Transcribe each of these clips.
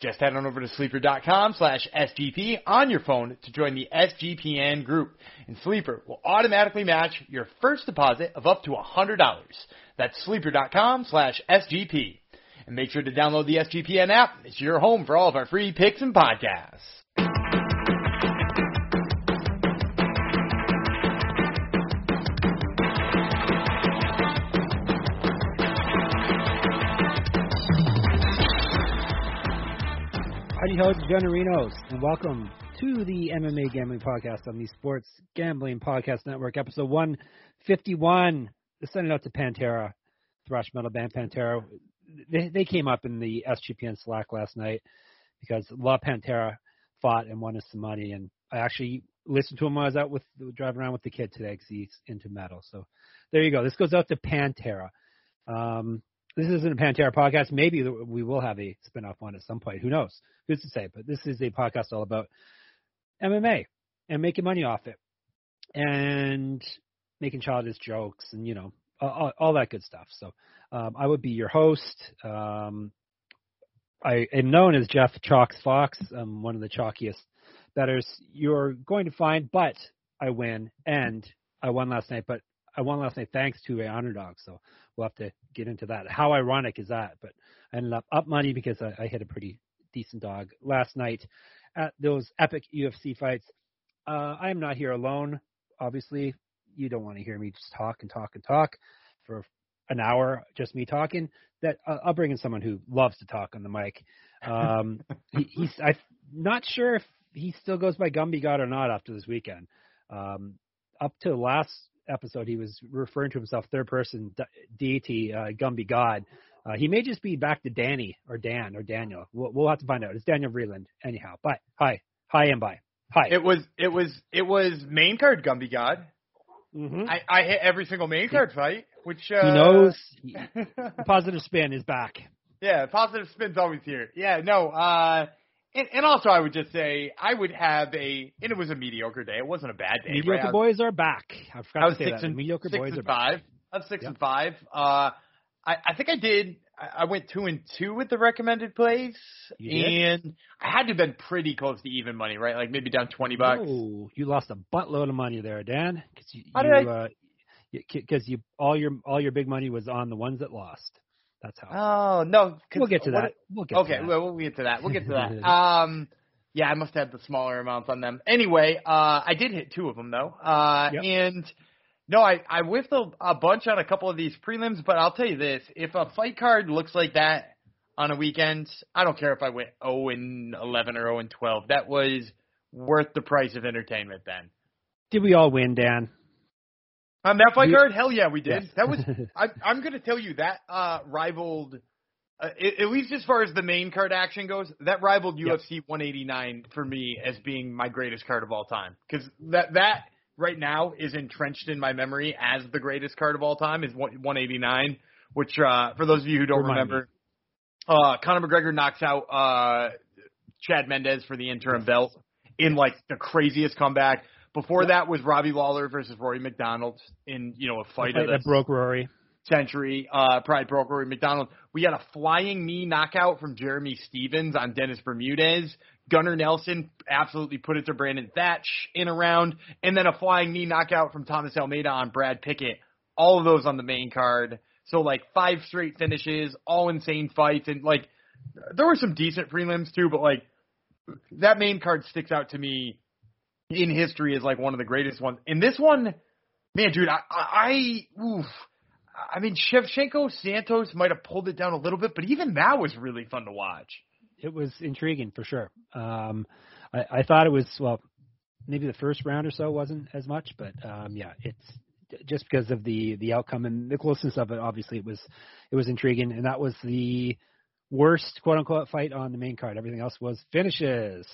Just head on over to sleeper.com slash SGP on your phone to join the SGPN group. And Sleeper will automatically match your first deposit of up to $100. That's sleeper.com slash SGP. And make sure to download the SGPN app. It's your home for all of our free picks and podcasts. Ho, Generinos, and welcome to the MMA Gambling Podcast on the Sports Gambling Podcast Network, episode 151. Sending out to Pantera, thrash metal band Pantera. They, they came up in the SGPN Slack last night because La Pantera fought and won us some money, and I actually listened to him when I was out with driving around with the kid today because he's into metal. So there you go. This goes out to Pantera. Um, this isn't a Pantera podcast. Maybe we will have a spinoff one at some point. Who knows? Who's to say? But this is a podcast all about MMA and making money off it and making childish jokes and you know all, all that good stuff. So um, I would be your host. Um, I am known as Jeff Chalks Fox. I'm one of the chalkiest betters you're going to find, but I win and I won last night. But I won last night thanks to a underdog. So we'll have to get into that. How ironic is that? But I ended up up money because I, I hit a pretty decent dog last night at those epic UFC fights. Uh, I am not here alone. Obviously, you don't want to hear me just talk and talk and talk for an hour, just me talking. That uh, I'll bring in someone who loves to talk on the mic. Um, he, he's I'm not sure if he still goes by Gumby God or not after this weekend. Um, up to last episode, he was referring to himself third person deity, uh, Gumby God. Uh, he may just be back to Danny or Dan or Daniel. We'll, we'll have to find out. It's Daniel Vreeland, anyhow. But hi, hi, and bye. Hi. It was it was it was main card Gumby God. Mm-hmm. I, I hit every single main card fight, which uh, he knows. He, positive spin is back. Yeah, positive spin's always here. Yeah, no. uh and, and also, I would just say I would have a, and it was a mediocre day. It wasn't a bad day. Mediocre right? boys are back. I forgot I was to say six that. and mediocre boys are back. five. I was six Yep. and five. Uh, I, I think I did. I I went two and two with the recommended plays, and I had to have been pretty close to even money, right? Like maybe down twenty bucks. Oh, you lost a buttload of money there, Dan. Because you, you, did uh, because you all your all your big money was on the ones that lost. That's how. Oh no, we'll get to that. We'll get okay, to that. well, we'll get to that. We'll get to that. um, yeah, I must have the smaller amounts on them. Anyway, uh, I did hit two of them though. Uh, Yep. and no, I I whiffed a, a bunch on a couple of these prelims, but I'll tell you this: if a fight card looks like that on a weekend, I don't care if I went 0 and 11 or 0 and 12. That was worth the price of entertainment then. Did we all win, Dan? On that fight You- card, hell yeah, we did. Yes. That was I, I'm going to tell you that uh, rivaled, uh, at at least as far as the main card action goes, that rivaled Yep. UFC 189 for me as being my greatest card of all time. Because that that right now is entrenched in my memory as the greatest card of all time is one- 189. Which uh, for those of you who don't Remind remember, uh, Conor McGregor knocks out uh, Chad Mendes for the interim belt in like the craziest comeback. Before Yep. that was Robbie Lawler versus Rory MacDonald in you know a fight The of that broke Rory. century. Uh, Pride broke Rory MacDonald. We had a flying knee knockout from Jeremy Stephens on Dennis Bermudez. Gunnar Nelson absolutely put it to Brandon Thatch in a round, and then a flying knee knockout from Thomas Almeida on Brad Pickett. All of those on the main card. So like five straight finishes, all insane fights, and like there were some decent prelims too, but like that main card sticks out to me in history is like one of the greatest ones. And this one, man, dude, I, I, I oof. I mean, Shevchenko Santos might have pulled it down a little bit, but even that was really fun to watch. It was intriguing for sure. Um, I, I thought it was well, maybe the first round or so wasn't as much, but um, yeah, it's just because of the the outcome and the closeness of it. Obviously, it was it was intriguing, and that was the worst quote unquote fight on the main card. Everything else was finishes.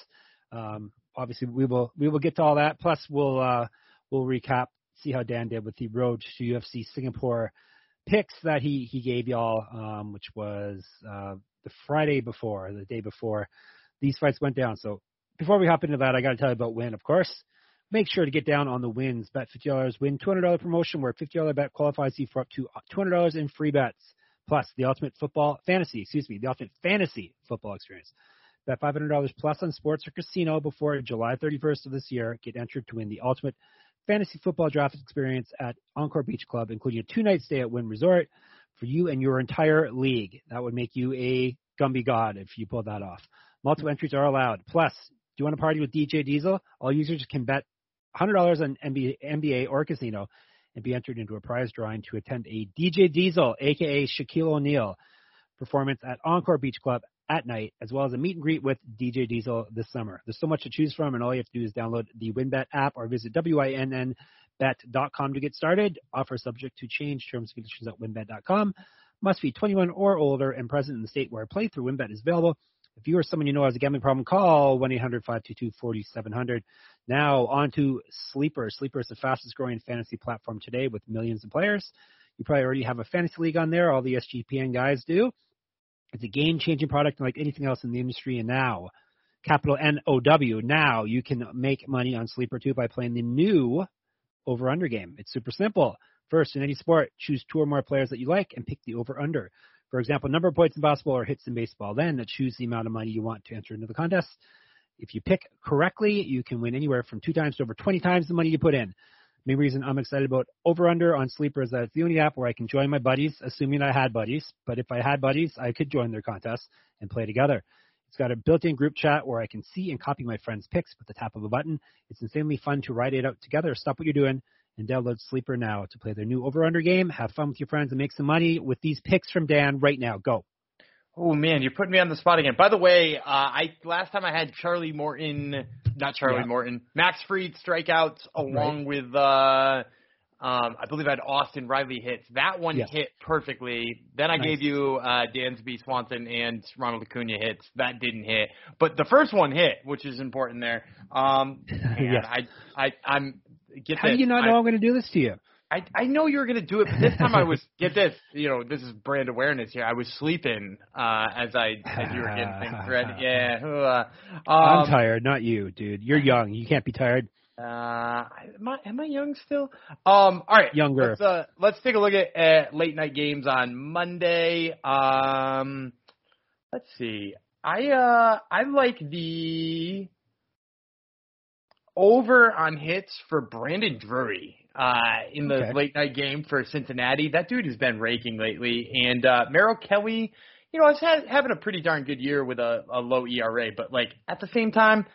Um, obviously, we will we will get to all that. Plus, we'll uh, we'll recap see how Dan did with the road to UFC Singapore picks that he he gave y'all, um, which was uh, the Friday before, the day before these fights went down. So before we hop into that, I got to tell you about Win, of course. Make sure to get down on the wins. Bet $50, win $200 promotion where $50 bet qualifies you for up to $200 in free bets. Plus, the ultimate football fantasy, excuse me, the ultimate fantasy football experience. Bet $500 plus on sports or casino before July 31st of this year. Get entered to win the ultimate fantasy football draft experience at Encore Beach Club, including a two-night stay at Wynn Resort for you and your entire league. That would make you a Gumby God if you pull that off. Multiple entries are allowed. Plus, do you want to party with DJ Diesel? All users can bet $100 on NBA or casino and be entered into a prize drawing to attend a DJ Diesel, aka Shaquille O'Neal, performance at Encore Beach Club at night, as well as a meet and greet with DJ Diesel this summer. There's so much to choose from, and all you have to do is download the WynnBet app or visit WynnBet.com to get started. Offer subject to change terms and conditions at WynnBet.com. Must be 21 or older and present in the state where playthrough WynnBet is available. If you or someone you know has a gambling problem, call 1-800-522-4700. Now on to Sleeper. Sleeper is the fastest growing fantasy platform today with millions of players. You probably already have a fantasy league on there. All the SGPN guys do. It's a game changing product like anything else in the industry. And now, capital N O W, now you can make money on Sleeper too by playing the new over under game. It's super simple. First, in any sport, choose two or more players that you like and pick the over under. For example, number of points in basketball or hits in baseball. Then choose the amount of money you want to enter into the contest. If you pick correctly, you can win anywhere from two times to over 20 times the money you put in. Main reason I'm excited about Over Under on Sleeper is that it's the only app where I can join my buddies, assuming I had buddies. But if I had buddies, I could join their contests and play together. It's got a built-in group chat where I can see and copy my friends' picks with the tap of a button. It's insanely fun to write it out together. Stop what you're doing and download Sleeper now to play their new Over Under game. Have fun with your friends and make some money with these picks from Dan right now. Go. Oh man, you're putting me on the spot again. By the way, uh, I last time I had Charlie Morton, not Charlie yeah. Morton, Max Fried strikeouts along right. with uh, um, I believe I had Austin Riley hits. That one yeah. hit perfectly. Then I nice. gave you uh, Dansby Swanson and Ronald Acuna hits. That didn't hit, but the first one hit, which is important there. Um, yes. I, I, I'm get How this. do you not know I, I'm going to do this to you? I I know you were gonna do it, but this time I was get this, you know, this is brand awareness here. I was sleeping uh as I as you were getting things ready. Yeah. Uh, um, I'm tired, not you, dude. You're young. You can't be tired. Uh, am I am I young still? Um, all right, younger. Let's, uh, let's take a look at, at late night games on Monday. Um, let's see. I uh I like the over on hits for Brandon Drury uh, in the okay. late night game for Cincinnati. That dude has been raking lately. And uh, Merrill Kelly, you know, has had having a pretty darn good year with a, a low ERA. But like at the same time,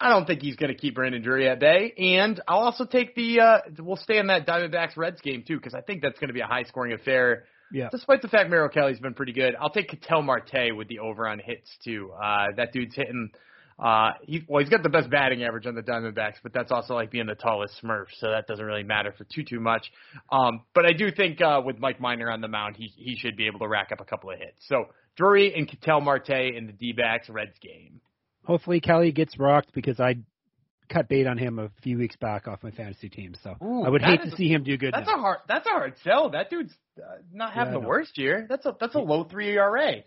I don't think he's going to keep Brandon Drury at bay. And I'll also take the uh, we'll stay in that Diamondbacks Reds game too because I think that's going to be a high scoring affair. Yeah. Despite the fact Merrill Kelly's been pretty good, I'll take Ketel Marte with the over on hits too. Uh, that dude's hitting uh, he, well, he's got the best batting average on the Diamondbacks, but that's also like being the tallest Smurf, so that doesn't really matter for too too much. Um, but I do think uh, with Mike Minor on the mound, he he should be able to rack up a couple of hits. So Drury and Ketel Marte in the D-backs Reds game. Hopefully Kelly gets rocked because I cut bait on him a few weeks back off my fantasy team. So Ooh, I would hate to see him do good. That's now. a hard. That's a hard sell. That dude's uh, not having yeah, the worst year. That's a that's a low three ERA.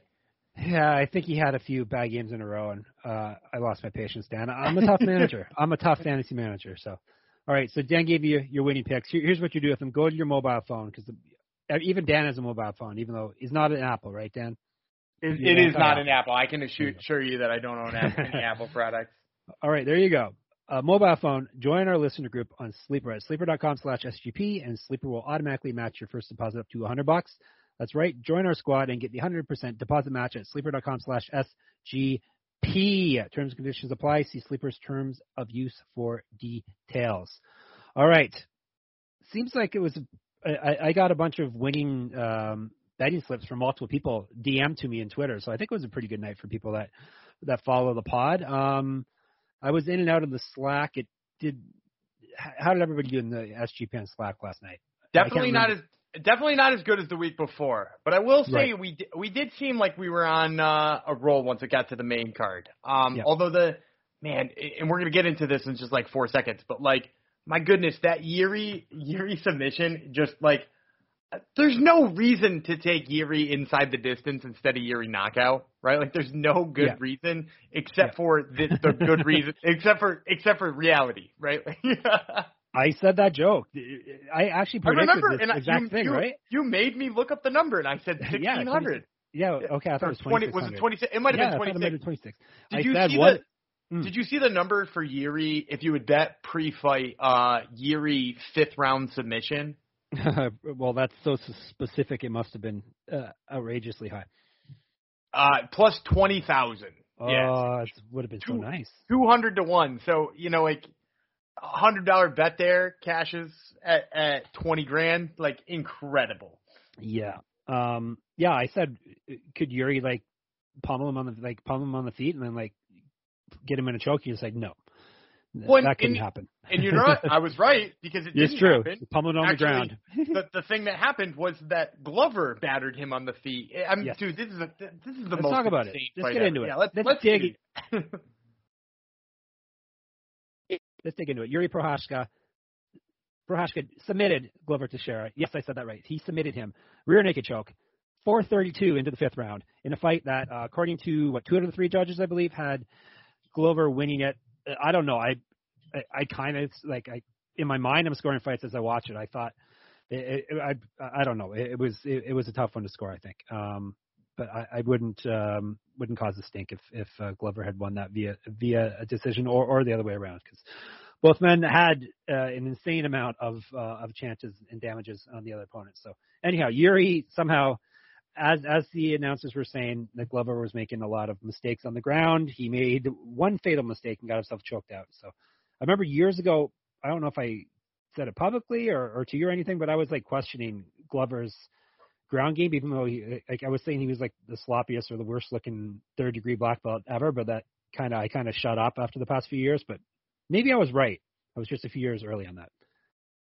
Yeah, I think he had a few bad games in a row, and uh, I lost my patience, Dan. I'm a tough manager. I'm a tough fantasy manager. So, all right. So Dan gave you your winning picks. here's what you do with them: go to your mobile phone because even Dan has a mobile phone, even though he's not an Apple, right, Dan? it, it is not an Apple. I can assure you that I don't own any Apple products. All right, there you go. Uh, mobile phone, join our listener group on Sleeper at sleeper.com slash SGP, and Sleeper will automatically match your first deposit up to 100 bucks. That's right. Join our squad and get the 100% deposit match at sleeper.com slash SGP. Terms and conditions apply. See Sleeper's terms of use for details. All right. Seems like it was, I, I got a bunch of winning um, betting slips from multiple people DM to me in Twitter. So I think it was a pretty good night for people that, that follow the pod. Um, I was in and out of the Slack. It did, how did everybody do in the SGPN Slack last night? Definitely not as definitely not as good as the week before. But I will say right. we we did seem like we were on uh, a roll once it got to the main card. Um, Although the man, and we're gonna get into this in just like four seconds, but like my goodness, that Yuri Yuri submission just like there's no reason to take Yuri inside the distance instead of Yuri knockout, right? Like there's no good Yeah. reason except Yeah. for the, the good reason, except for except for reality, right? I said that joke. I actually I remember, this exact you, thing, you, right? you made me look up the number, and I said Yeah, sixteen hundred. Yeah. Okay. I thought it was 20 was it 26? It might have yeah, been I it might have 26. been 26. Did I you said see what? the Mm. Did you see the number for Yuri if you would bet pre-fight uh Yuri fifth round submission? well, that's so specific. It must have been uh, outrageously high. Uh plus 20,000. Oh, Yes. it would have been so nice. 200 to 1. So, you know like a $100 bet there cashes at at 20 grand, like incredible. Yeah. Um. Yeah. I said, could Yuri like pummel him on the like pummel him on the feet and then like get him in a choke? He was like, no, Well, that couldn't and- happen. And you're what? I was right because it it's true. happen. Pummel on Actually, the ground. the the thing that happened was that Glover battered him on the feet. I mean, Yes. dude, this is a this is the Let's most talk about it. Let's get into it. Yeah, let's, Let's let's dig it. Let's dig into it. Yuri Prochazka. Prochazka submitted Glover Teixeira. Yes, I said that right. He submitted him. Rear naked choke. 432 into the fifth round in a fight that, uh, according to what two out of the three judges, I believe, had Glover winning it. Uh, I don't know. I, I, I kind of like I in my mind I'm scoring fights as I watch it. I thought it, it, I I don't know. It, it was it, was a tough one to score. I think. Um, but I, I wouldn't um, wouldn't cause a stink if if uh, Glover had won that via via a decision or or the other way around because both men had uh, an insane amount of uh, of chances and damages on the other opponent. So anyhow, Yuri somehow, as as the announcers were saying, that Glover was making a lot of mistakes on the ground. He made one fatal mistake and got himself choked out. So I remember years ago. I don't know if I said it publicly or, or to you or anything, but I was like questioning Glover's ground game, even though he, like I was saying he was like the sloppiest or the worst looking third degree black belt ever, but that kind of I kind of shut up after the past few years. But maybe I was right. I was just a few years early on that.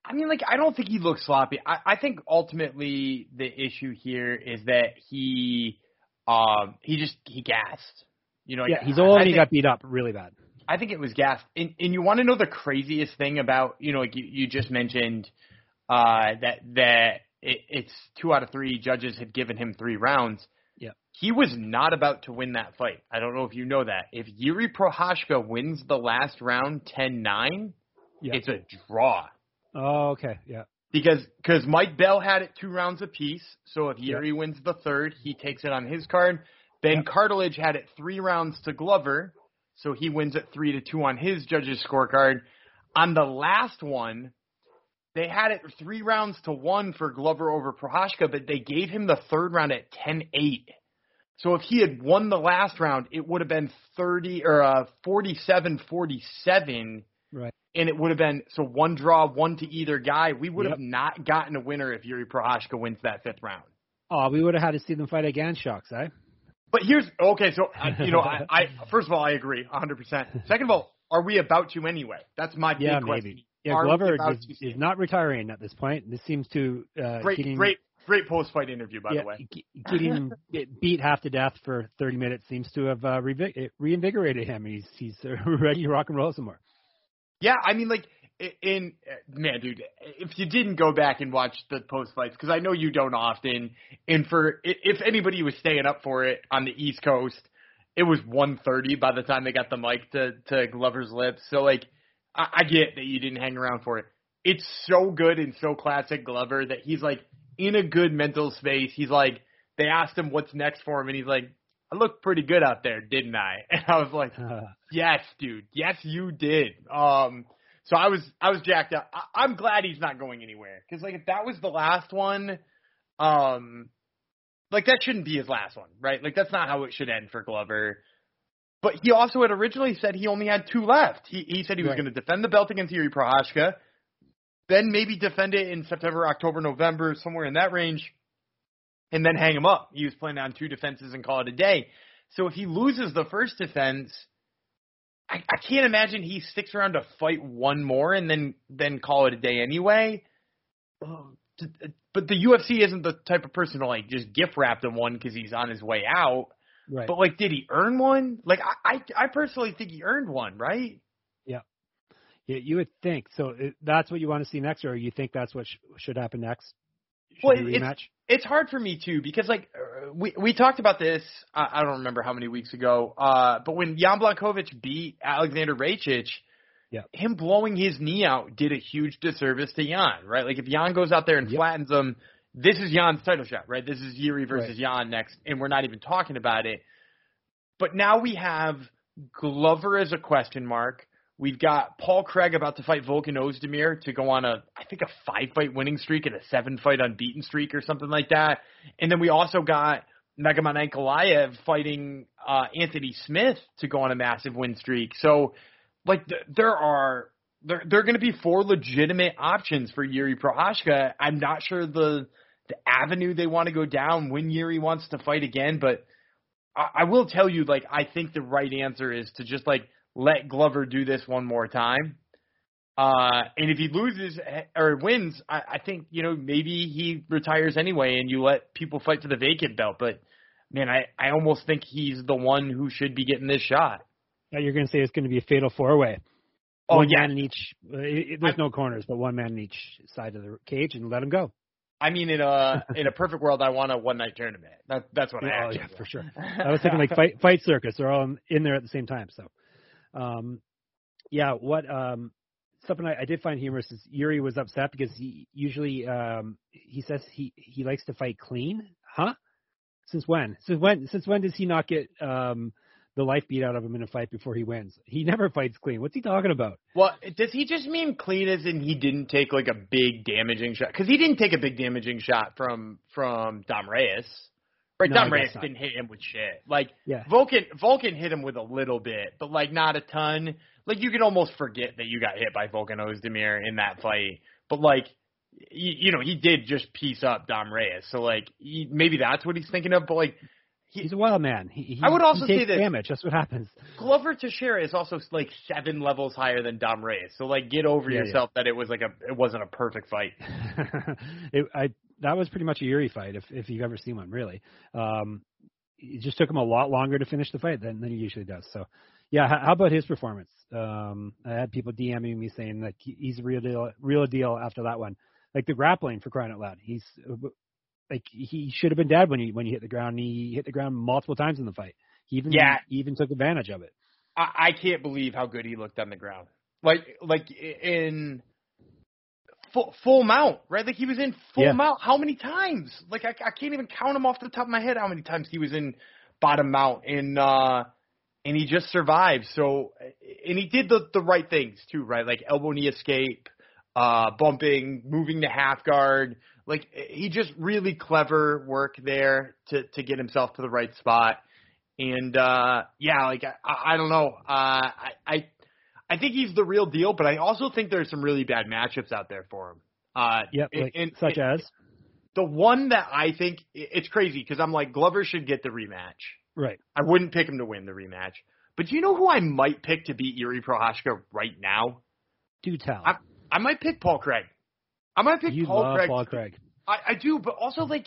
I mean, like, I don't think he looks sloppy. I, I think ultimately the issue here is that he, um, he just he gassed. You know, yeah, he's old and he got beat up really bad. I think it was gassed. And, and you want to know the craziest thing about, you know, like you, you just mentioned uh, that that it, it's two out of three judges had given him three rounds. Yeah. He was not about to win that fight. I don't know if you know that. If Yuri Prochazka wins the last round 10-9, Yeah. it's a draw. Oh, okay. Yeah. Because cause Mike Bell had it two rounds apiece. So if Yeah. Yuri wins the third, he takes it on his card. Ben Yeah. Cartilage had it three rounds to Glover, so he wins it three to two on his judge's scorecard. On the last one, they had it three rounds to one for Glover over Prochazka, but they gave him the third round at 10-8. So if he had won the last round, it would have been 30 or uh 47-47 Right. and it would have been so one draw, one to either guy. We would Yep. have not gotten a winner if Yuri Prochazka wins that fifth round. Oh, we would have had to see them fight again, shucks, eh? But here's okay. So I, you know, I, I first of all I agree 100. percent Second of all, are we about to anyway? That's my big Yeah, question. Yeah, Glover is, is not retiring at this point. This seems to uh, great, getting, great, great post fight interview by yeah, the way. getting get beat half to death for 30 minutes seems to have uh, reinvigorated him. He's he's uh, ready to rock and roll some more. Yeah, I mean, like, in man, dude, if you didn't go back and watch the post fights, because I know you don't often, and for if anybody was staying up for it on the East Coast, it was 1.30 by the time they got the mic to to Glover's lips. So like, I, I get that you didn't hang around for it. It's so good and so classic Glover that he's like in a good mental space. He's like, they asked him what's next for him, and he's like, I looked pretty good out there, didn't I? And I was like. Yes, dude. Yes, you did. Um, so I was I was jacked up. I, I'm glad he's not going anywhere because like if that was the last one, um, like that shouldn't be his last one, right? Like that's not how it should end for Glover. But he also had originally said he only had two left. He he said he was Right. going to defend the belt against Yuri Prochazka, then maybe defend it in September, October, November, somewhere in that range, and then hang him up. He was planning on two defenses and call it a day. So if he loses the first defense, I, I can't imagine he sticks around to fight one more and then then call it a day anyway. But the UFC isn't the type of person to like just gift wrap him one because he's on his way out. Right. But like, did he earn one? Like, I, I I personally think he earned one, right? You, you would think so. It, that's what you want to see next, or you think that's what sh- should happen next? Should Well, it's- it's hard for me too because like uh, we we talked about this I, I don't remember how many weeks ago uh but when Jan Blachowicz beat Aleksandar Rakic Yeah. him blowing his knee out did a huge disservice to Jan right like if Jan goes out there and Yep. flattens him this is Jan's title shot right this is Yuri versus Jan next and we're not even talking about it but now we have Glover as a question mark We've got Paul Craig about to fight Volkan Ozdemir to go on a, I think a five fight winning streak and a seven fight unbeaten streak or something like that. And then we also got Megaman Ankalaev fighting uh, Anthony Smith to go on a massive win streak. So, like, th- there are there there are going to be four legitimate options for Yuri Prochazka. I'm not sure the the avenue they want to go down when Yuri wants to fight again, but I, I will tell you, like, I think the right answer is to just like let Glover do this one more time. Uh, and if he loses eh, or wins, I, I think you know maybe he retires anyway, and you let people fight for the vacant belt. But man, I I almost think he's the one who should be getting this shot. Now you're going to say it's going to be a fatal four way. Oh one yeah, man in each. It, it- there's no corners, but one man in each side of the cage, and let him go. I mean in a in a perfect world, I want a one night tournament. That that's what I oh yeah, for sure. I was thinking like fight fight circus. They're all in, in there at the same time. So, um, yeah. What um, something I, I did find humorous is Yuri was upset because he usually um he says he he likes to fight clean. Huh? Since when? Since when? Since when does he not get um the life beat out of him in a fight before he wins? He never fights clean. What's he talking about? Well, does he just mean clean as in he didn't take like a big damaging shot? Because he didn't take a big damaging shot from from Dom Reyes. Right, No, Dom Reyes not. didn't hit him with shit. Like Yeah. Volkan Volkan hit him with a little bit, but like not a ton. Like you can almost forget that you got hit by Volkan Ozdemir in that fight. But like you, you know, he did just piece up Dom Reyes. So like he, maybe that's what he's thinking of. But like he- He's a wild man. He, he, I would also say this. damage. That's what happens. Glover Teixeira is also like seven levels higher than Dom Reyes. So like get over Yeah, yeah. yourself that it was like a it wasn't a perfect fight. it, I that was pretty much a Yuri fight, if if you've ever seen one, really. Um, it just took him a lot longer to finish the fight than than he usually does. So, yeah, how, how about his performance? Um, I had people DMing me saying that he, he's a real deal, real deal after that one. Like the grappling for crying out loud, he's like he should have been dead when he when he hit the ground. He hit the ground multiple times in the fight. He even Yeah. he even took advantage of it. I, I can't believe how good he looked on the ground. Like like in full full mount, right? Like he was in full Yeah. mount. How many times? Like I, I can't even count him off the top of my head. How many times he was in bottom mount and uh and he just survived. So and he did the the right things too, right? Like elbow knee escape, uh bumping, moving to half guard. Like he just really clever work there to to get himself to the right spot. And uh yeah, like I, I don't know. Uh I I I think he's the real deal, but I also think there's some really bad matchups out there for him. Uh Yep, and- like, and- such as the one that I think it's crazy because I'm like Glover should get the rematch. right. I wouldn't pick him to win the rematch. But do you know who I might pick to beat Yuri Prochazka right now? Do tell. I, I might pick Paul Craig. I might pick you Paul Craig. Paul Craig. I, I do, but also like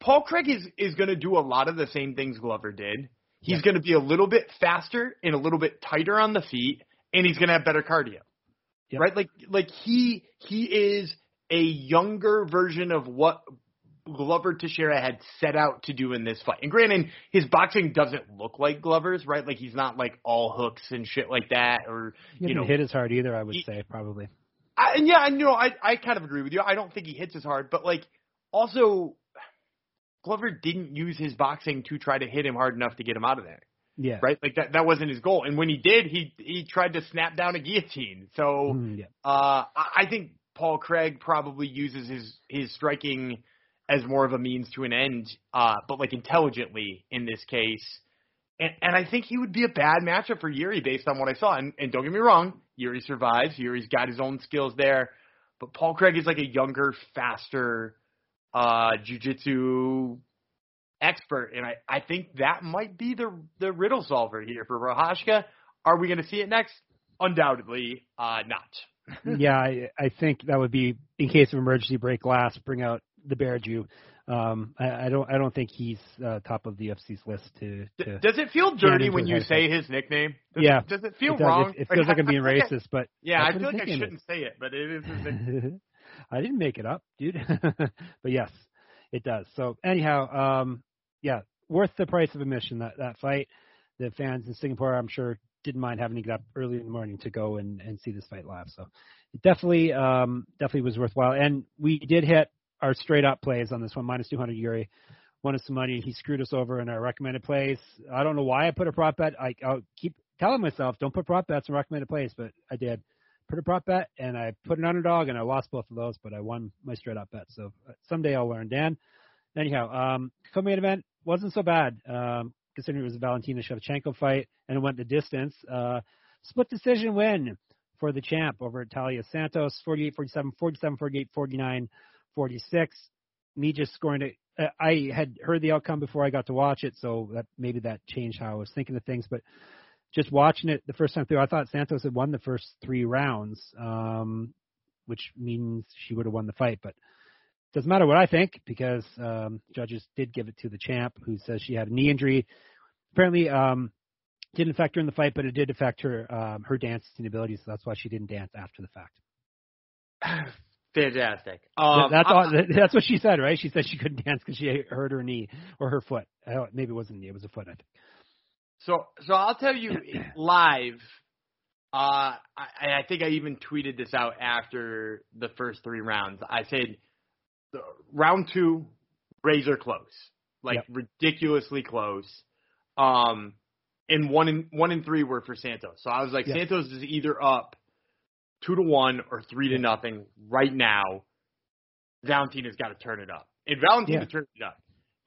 Paul Craig is is going to do a lot of the same things Glover did. He's Yeah. going to be a little bit faster and a little bit tighter on the feet, and he's going to have better cardio. Yep. Right? Like like he he is a younger version of what Glover Teixeira had set out to do in this fight. And granted, his boxing doesn't look like Glover's, right? Like he's not like all hooks and shit like that, or He you didn't know, hit as hard either. I would he- say probably. I, and yeah, and you know, I I kind of agree with you. I don't think he hits as hard, but like also Glover didn't use his boxing to try to hit him hard enough to get him out of there, Yeah. right? Like that that wasn't his goal. And when he did, he he tried to snap down a guillotine. So Mm, yeah. uh I I think Paul Craig probably uses his his striking as more of a means to an end, uh, but like intelligently in this case. And, and I think he would be a bad matchup for Yuri based on what I saw. And, and don't get me wrong, Yuri survives. Yuri's got his own skills there. But Paul Craig is like a younger, faster uh jujitsu expert. And I, I think that might be the the riddle solver here for Prochazka. Are we gonna see it next? Undoubtedly uh not. yeah, I, I think that would be in case of emergency break glass. Bring out the Bear Jew. Um, I, I don't I don't think he's uh, top of the UFC's list to. to does it feel dirty when you say his nickname? Does yeah. Does it feel it does. wrong? It, it feels like, like I'm being racist, like but yeah, I feel like I shouldn't is. say it, but it is. I didn't make it up, dude. but yes, it does. So anyhow, um, yeah, worth the price of admission that that fight. The fans in Singapore, I'm sure, didn't mind having to get up early in the morning to go and, and see this fight live. So it definitely, um, definitely was worthwhile. And we did hit our straight up plays on this one, minus 200 Yuri. Won us some money. He screwed us over in our recommended plays. I don't know why I put a prop bet. I, I'll keep telling myself, don't put prop bets in recommended plays, but I did. Put a prop bet and I put an underdog and I lost both of those, but I won my straight up bet. So uh, someday I'll learn. Dan, anyhow, um, co-main event wasn't so bad. Um, considering it was a Valentina Shevchenko fight and it went the distance. Uh, split decision win for the champ over Taila Santos, 48 47, 47 48, 49 46. Me just scoring it. Uh, I had heard the outcome before I got to watch it, so that maybe that changed how I was thinking of things. But just watching it the first time through, I thought Santos had won the first three rounds, um, which means she would have won the fight. But doesn't matter what I think because um, judges did give it to the champ, who says she had a knee injury. Apparently, um, didn't affect her in the fight, but it did affect her um, her dancing abilities. So that's why she didn't dance after the fact. Fantastic. Um, that's all, that's what she said, right? She said she couldn't dance because she hurt her knee or her foot. Maybe it wasn't knee; it was a foot. I think. So, so I'll tell you live. Uh, I, I think I even tweeted this out after the first three rounds. I said, round two, razor close, like yep. ridiculously close. Um, and one in one and three were for Santos. So I was like, yep. Santos is either up two to one or three to nothing right now. Valentina's got to turn it up, and Valentina yeah. turned it up.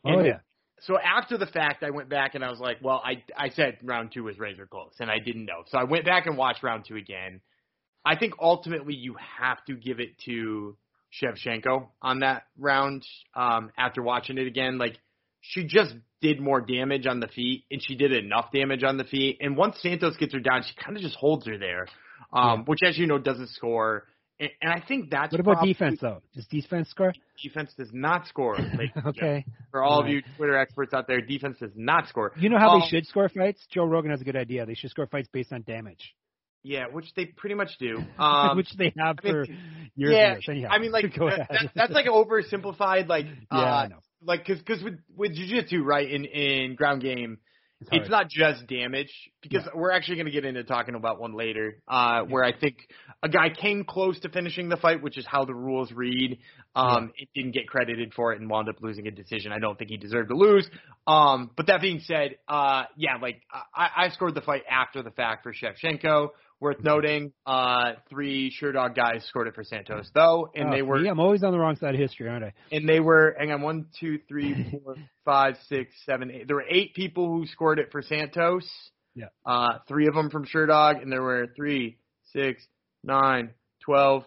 And oh yeah. So after the fact, I went back and I was like, well, I I said round two was razor close, and I didn't know. So I went back and watched round two again. I think ultimately you have to give it to Shevchenko on that round. Um, after watching it again, like she just did more damage on the feet, and she did enough damage on the feet. And once Santos gets her down, she kind of just holds her there, um, yeah. which, as you know, doesn't score. And, and I think that's what about defense though? Does defense score? Defense does not score. okay. For all, all right. of you Twitter experts out there, defense does not score. You know how um, they should score fights? Joe Rogan has a good idea. They should score fights based on damage. Yeah, which they pretty much do. Um, which they have I for mean, years. Yeah, years. Anyhow, I mean, like that, that's like oversimplified. Like, yeah, uh, I know like because because with with jujitsu, right in in ground game, it's, not just damage because we're actually going to get into talking about one later, uh, where I think a guy came close to finishing the fight, which is how the rules read. Um, yeah. It didn't get credited for it and wound up losing a decision. I don't think he deserved to lose. Um, but that being said, uh, yeah, like I, I scored the fight after the fact for Shevchenko. Worth noting, uh, three dog guys scored it for Santos though, and oh, they were. Yeah, I'm always on the wrong side of history, aren't I? And they were. Hang on, one, two, three, four, five, six, seven, eight. There were eight people who scored it for Santos. Yeah. Uh, three of them from sure dog, and there were three, six, nine, twelve,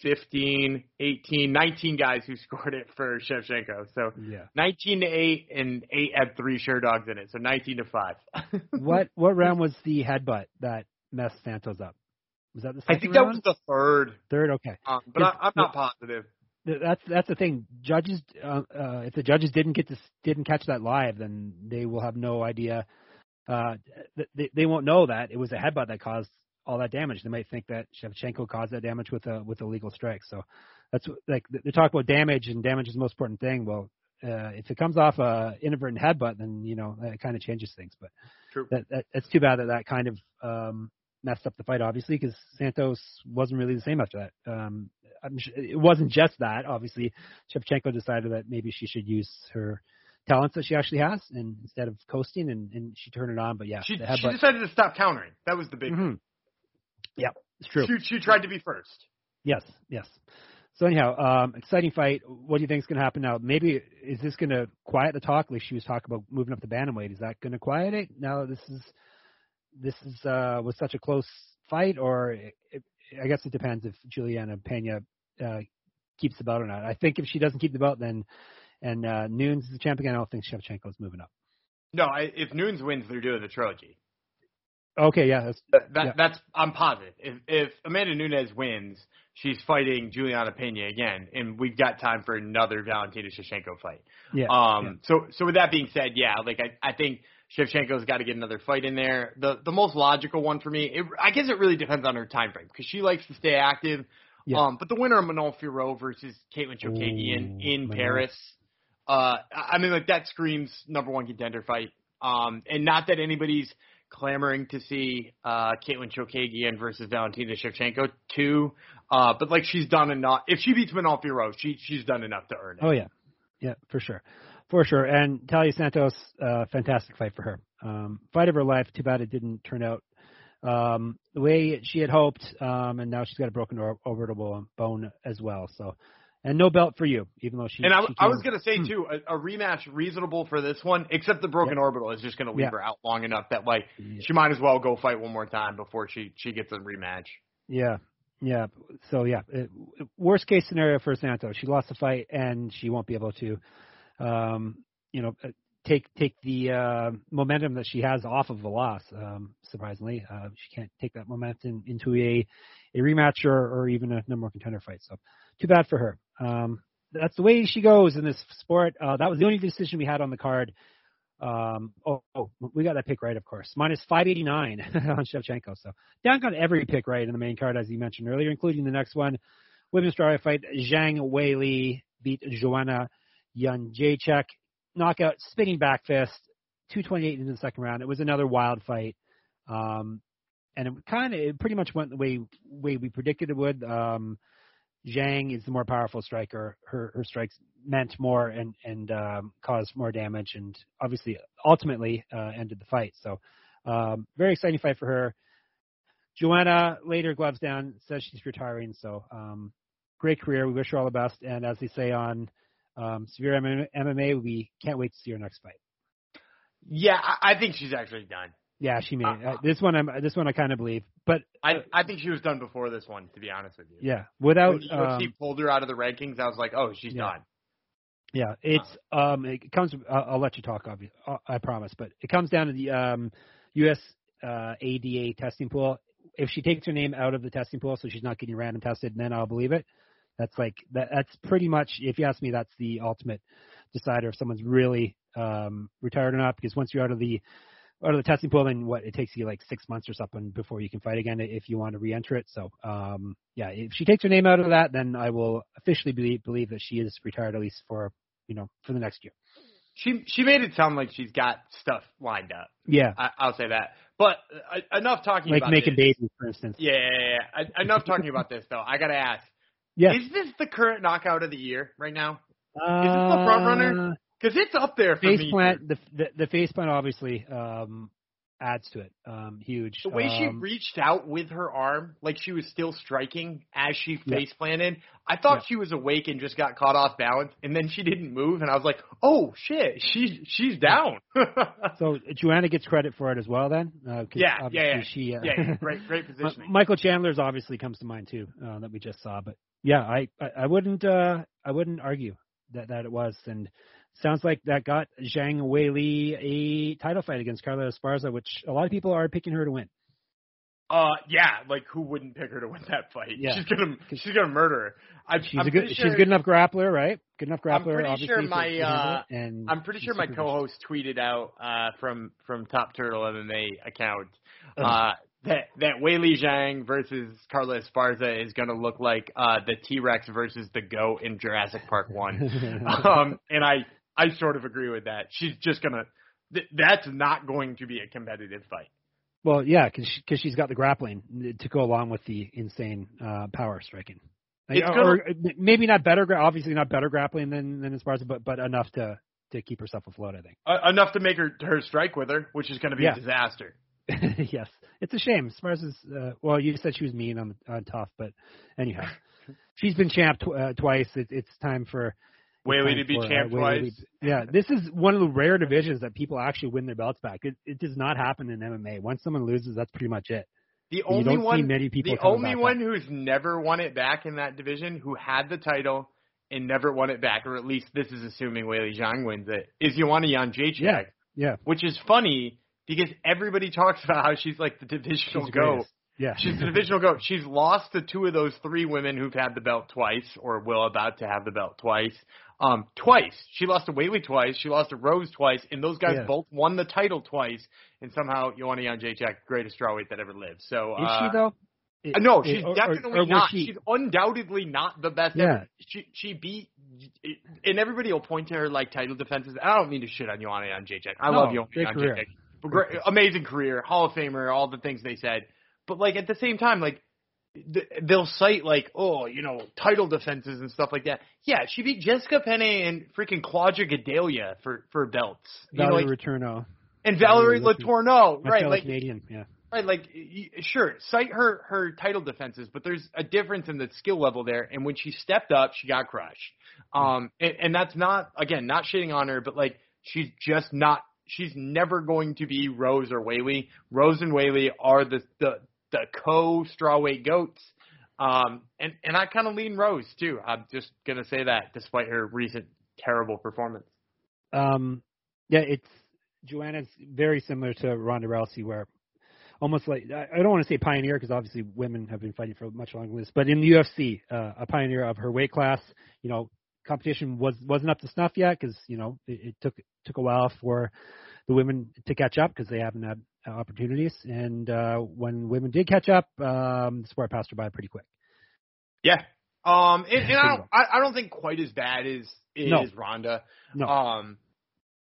fifteen, eighteen, nineteen guys who scored it for Shevchenko. So yeah. 19 to 8 and 8 had three sure dogs in it. So 19 to 5. what what round was the headbutt that messed Santos up? Was that the second I think round? that was the third. Third, okay. Um, but I, I'm not positive. That's that's the thing. Judges, uh, uh, if the judges didn't get to didn't catch that live, then they will have no idea. Uh, they they won't know that it was a headbutt that caused all that damage. They might think that Shevchenko caused that damage with a with a legal strike. So that's like they talk about damage, and damage is the most important thing. Well, uh, if it comes off a inadvertent headbutt, then you know it kind of changes things. But True. That, that it's too bad that that kind of um, messed up the fight, obviously, because Santos wasn't really the same after that. Um, I'm sure it wasn't just that. Obviously, Shevchenko decided that maybe she should use her talents that she actually has, and instead of coasting, and, and she turned it on. But yeah, she, she decided to stop countering. That was the big. Mm-hmm. Yeah, it's true. She, she tried to be first. Yes, yes. So anyhow, um, exciting fight. What do you think is going to happen now? Maybe is this going to quiet the talk? Like she was talking about moving up the bantamweight. Is that going to quiet it? Now this is this is uh, was such a close fight, or it, it, I guess it depends if Juliana Pena uh, keeps the belt or not. I think if she doesn't keep the belt, then and uh, Nunes is the champion. I don't think Shevchenko is moving up. No, I, if Nunes wins, they're doing the trilogy. Okay, yeah, that's, That, that Yeah. that's I'm positive. If if Amanda Nunes wins, she's fighting Juliana Pena again, and we've got time for another Valentina Shevchenko fight. yeah. Um, so so with that being said, yeah, like I I think Shevchenko's got to get another fight in there. The the most logical one for me, it, I guess it really depends on her time frame because she likes to stay active. Yeah. Um, but the winner of Manon Fiorot versus Katlyn Chookagian in Manon. Paris, uh, I mean like that screams number one contender fight. Um, and not that anybody's clamoring to see uh Katlyn Chookagian versus Valentina Shevchenko too. Uh, but like she's done enough. If she beats Manon Fiorot, she she's done enough to earn it. Oh yeah, yeah, for sure, for sure. And Taila Santos, uh, fantastic fight for her. Um, fight of her life. Too bad it didn't turn out um, the way she had hoped. Um, and now she's got a broken or- orbital bone as well. So, and no belt for you, even though she. And I, she I was going to say Hmm. too, a, a rematch reasonable for this one, except the broken orbital is just going to leave Yeah. her out long enough that like Yeah. she might as well go fight one more time before she she gets a rematch. Yeah, yeah. So yeah, it, worst case scenario for Santos, she lost the fight and she won't be able to, um, you know, uh, take take the uh, momentum that she has off of the loss. Um, surprisingly, uh, she can't take that momentum into a a rematch or, or even a number one contender fight. So too bad for her. Um, that's the way she goes in this sport. Uh, that was the only decision we had on the card. Um, oh, oh, we got that pick right, of course. Minus 589 on Shevchenko. So Dan got every pick right in the main card, as you mentioned earlier, including the next one. Women's strawweight fight, Zhang Weili beat Joanna Jędrzejczyk. Knockout, spinning back fist, 228 into the second round. It was another wild fight. Um, and it kind of, it pretty much went the way, way we predicted it would. Um, Zhang is the more powerful striker. Her her strikes meant more and and um, caused more damage, and obviously ultimately uh, ended the fight. So um, very exciting fight for her. Joanna later gloves down, says she's retiring. So um, great career. We wish her all the best. And as they say on um, Severe MMA, we can't wait to see her next fight. Yeah, I, I think she's actually done. Yeah, she made it. Uh, Uh, this one. I'm, this one I kind of believe, but I I think she was done before this one. To be honest with you, yeah, without when um, pulled her out of the rankings, I was like, oh, she's Yeah. done. Yeah, it's um it comes. I'll, I'll let you talk. Obviously, I promise. But it comes down to the um U.S. Uh, ADA testing pool. If she takes her name out of the testing pool, so she's not getting random tested, then I'll believe it. That's like that. That's pretty much. If you ask me, that's the ultimate decider if someone's really um retired or not. Because once you're out of the out of the testing pool, then what? It takes you like six months or something before you can fight again if you want to re-enter it. So, um, yeah, if she takes her name out of that, then I will officially believe believe that she is retired at least for you know for the next year. She she made it sound like she's got stuff lined up. Yeah, I, I'll say that. But uh, enough talking like about making this. babies, for instance. Yeah, yeah, yeah, yeah. Enough talking about this though. I gotta ask. Yeah. Is this the current knockout of the year right now? Is this the front runner? Because it's up there for Face me. plant, the, the the face plant obviously um adds to it. Um, huge. The way she Um, reached out with her arm, like she was still striking as she Yeah. face planted, I thought Yeah. she was awake and just got caught off balance, and then she didn't move, and I was like, "Oh shit, she's she's down." So Joanna gets credit for it as well, then. Uh, Yeah, yeah, yeah. She, uh, yeah, yeah, great, great positioning. Michael Chandler's obviously comes to mind too, uh, that we just saw. But yeah, I, I, I wouldn't uh, I wouldn't argue that, that it was. And sounds like that got Zhang Weili a title fight against Carla Esparza, which a lot of people are picking her to win. Uh, yeah, like who wouldn't pick her to win that fight? Yeah. She's gonna she's gonna murder her. I, She's I'm a good pretty she's a good enough grappler, right? Good enough grappler. I'm pretty sure my, uh, and I'm pretty sure my co-host tweeted out uh, from from Top Turtle MMA account uh, that that Wei Li Zhang versus Carla Esparza is going to look like uh, the T Rex versus the goat in Jurassic Park One, um, and I I sort of agree with that. She's just gonna. Th- that's not going to be a competitive fight. Well, yeah, because she, cause she's got the grappling to go along with the insane uh, power striking. Like, It's or, or maybe not better, obviously not better grappling than than Esparza, but but enough to to keep herself afloat. I think. Uh, enough to make her her strike with her, which is going to be Yeah. a disaster. yes, it's a shame. Esparza's. Uh, well, you said she was mean on on tough, but anyhow, she's been champ tw- uh, twice. It, it's time for time to be for, uh, champ Li twice. to- Yeah, this is one of the rare divisions that people actually win their belts back. It it does not happen in MMA. Once someone loses, that's pretty much it. The You only don't see one, many people the only one who's never won it back in that division, who had the title and never won it back, or at least this is assuming Weili Zhang wins it, is Joanna Jędrzejczyk. Yeah. Yeah. Which is funny because everybody talks about how she's like the divisional She's goat. greatest. Yeah. She's the divisional goat. She's lost to two of those three women who've had the belt twice, or will about to have the belt twice. Um, twice. She lost to Weili twice. She lost to Rose twice, and those guys Yeah. both won the title twice. And somehow Joanna Jacek, greatest strawweight that ever lived. So Is uh, she though? uh, No, she's or- or- definitely or was not. she- She's undoubtedly not the best. Yeah. ever. She she beat, and everybody will point to her like title defenses. I don't mean to shit on Joanna Jacek. I No, love Joanna career. Jacek. Great, amazing career, Hall of Famer, all the things they said. But like at the same time, like th- they'll cite like, oh, you know, title defenses and stuff like that. Yeah, she beat Jessica Penne and freaking Claudia Gadelha for for belts. You know, Valerie like, and Valerie Valerie Letourneau, right? Like Canadian. Yeah. Right, like sure, cite her her title defenses, but there's a difference in the skill level there. And when she stepped up, she got crushed. Um, and, and that's not again not shitting on her, but like she's just not. She's never going to be Rose or Weili. Rose and Weili are the the the co strawweight goats. Um, and and I kind of lean Rose too. I'm just gonna say that, despite her recent terrible performance. Um, yeah, it's Joanna's very similar to Ronda Rousey, where almost like I don't want to say pioneer because obviously women have been fighting for much longer than this, but in the UFC, uh, a pioneer of her weight class. You know, competition was wasn't up to snuff yet because you know it, it took took a while for the women to catch up because they haven't had opportunities, and uh, when women did catch up, um, the sport passed her by pretty quick. Yeah. Um, and, and I don't I, I don't think quite as bad as is No. Ronda. No, Um,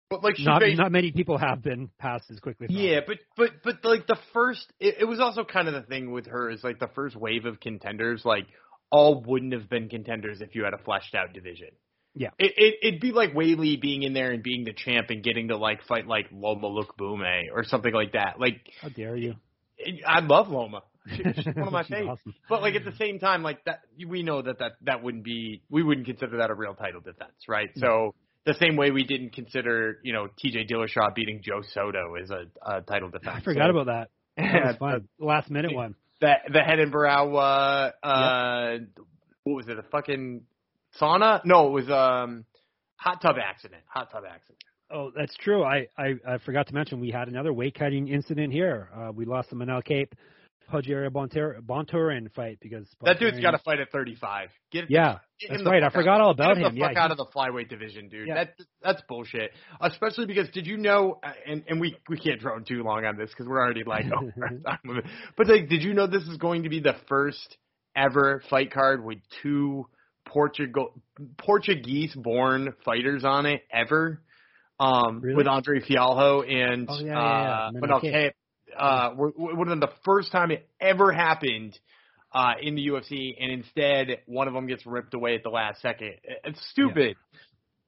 but like she not faced, not many people have been passed as quickly. as yeah, but but but like the first, it, it was also kind of the thing with her is like the first wave of contenders, like all wouldn't have been contenders if you had a fleshed out division. Yeah. It, it it'd be like Weili being in there and being the champ and getting to like fight like Loma Lookboonmee or something like that. Like How dare you? I love Loma. She's one of my favorites. awesome. But like at the same time, like that, we know that that that wouldn't be. We wouldn't consider that a real title defense, right? So the same way we didn't consider, you know, T.J. Dillashaw beating Joe Soto as a, a title defense. I forgot So about that. That Yeah, fun. Last minute one. The the head and brow. Uh, uh, what was it? A fucking sauna? No, it was um, hot tub accident. Hot tub accident. Oh, that's true. I, I, I forgot to mention we had another weight cutting incident here. Uh, we lost the Manel Kape Rogério Bonter- Bontorin fight because That dude's got to fight at 35. Get Yeah, get that's right. I forgot out. all about Get him. The fuck Yeah, out of the flyweight division, dude. Yeah. That that's bullshit. Especially because did you know? And and we we can't drone too long on this because we're already like over our time limit. But like, did you know this is going to be the first ever fight card with two Portugal Portuguese born fighters on it ever? Um, Really? with Andre Fialho and Oh, yeah, yeah, yeah. uh, Manel Manel Kape. Kape. Uh, were- would have been the first time it ever happened uh, in the UFC, and instead one of them gets ripped away at the last second. It's stupid.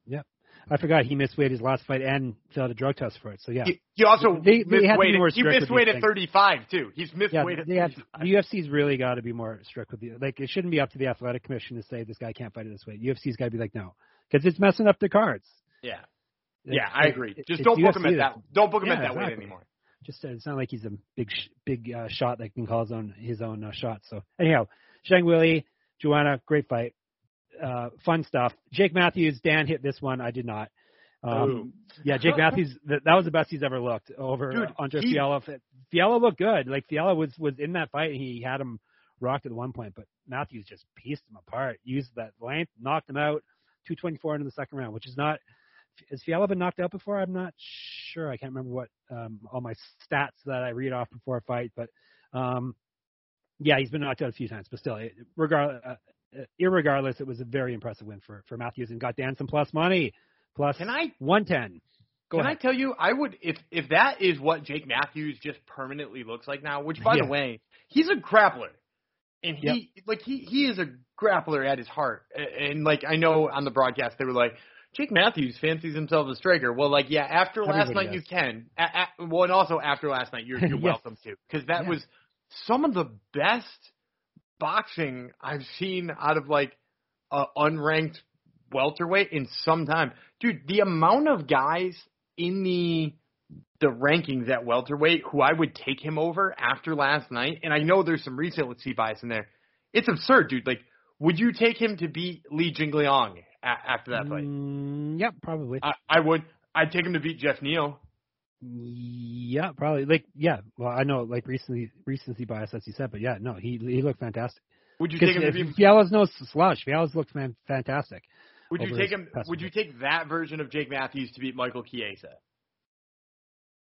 Yep. I forgot he missed weight his last fight and failed a drug test for it. So yeah, He, he also They- they missed be weight. He missed weight at 35 too. He's missed yeah, weight at they have, the UFC's really got to be more strict with you. Like it shouldn't be up to the athletic commission to say this guy can't fight at this weight. UFC's got to be like no, because it's messing up the cards. yeah, It's- yeah, I agree. Just don't book him at that. that's- Don't book him Yeah, at that weight anymore. Just uh, it's not like he's a big sh- big uh, shot that can call his own his own uh, shots. So anyhow, Zhang Weili, Joanna, great fight, uh, fun stuff. Jake Matthews, Dan hit this one, I did not. Um, yeah, Jake Matthews, th- that was the best he's ever looked over Dude, Andre he- Fialho. Fialho looked good. Like Fialho was was in that fight, and he had him rocked at one point, but Matthews just pieced him apart. Used that length, knocked him out. 224 into the second round, which is not. Has Fialho been knocked out before? I'm not sure. I can't remember what um, all my stats that I read off before a fight, but um, yeah, he's been knocked out a few times. But still, it, regard, uh, uh, irregardless, it was a very impressive win for for Matthews and got Dan some plus money, plus Can I 110. Go Can ahead. I tell you, I would if if that is what Jake Matthews just permanently looks like now. Which, by Yeah. the way, he's a grappler, and he like he he is a grappler at his heart. And like I know on the broadcast they were like, Jake Matthews fancies himself a striker. Well, like yeah, after last Everybody night you can. A, a, well, and also after last night you're you're Yes. welcome to because that Yeah. was some of the best boxing I've seen out of like a unranked welterweight in some time. Dude, the amount of guys in the the rankings at welterweight who I would take him over after last night, and I know there's some recency bias in there. It's absurd, dude. Like, would you take him to beat Li Jingliang a- after that fight? Mm, yep, probably. I, I would. I'd take him to beat Jeff Neal. Yeah, probably. Like, yeah. Well, I know, like recently, recency bias, as you said, but yeah, no, he he looked fantastic. Would you take him? To be, Fialho's no slouch. Fialho's looked man, fantastic. Would you take him? Would you take that version of Jake Matthews to beat Michael Chiesa?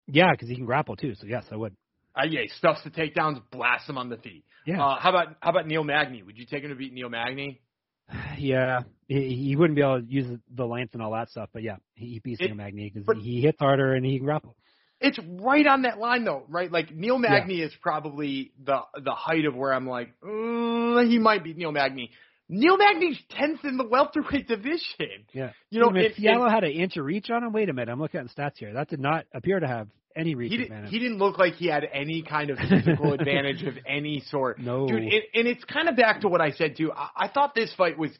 Yeah, because he can grapple too. So yes, I would. Uh, yeah, stuffs the takedowns, blasts him on the feet. Yeah. Uh, how about how about Neil Magny? Would you take him to beat Neil Magny? Yeah, he, he wouldn't be able to use the length and all that stuff, but yeah, he he beats it, Neil Magny because he hits harder and he can grapple. It's right on that line though, right? Like Neil Magny yeah. is probably the the height of where I'm like, uh, he might beat Neil Magny. Neil Magny's tenth in the welterweight division. Yeah, you know, if Fialho had an inch of reach on him, wait a minute, I'm looking at the stats here. That did not appear to have any reach he advantage. He didn't look like he had any kind of physical advantage of any sort. No, dude. It, and it's kind of back to what I said too. I, I thought this fight was,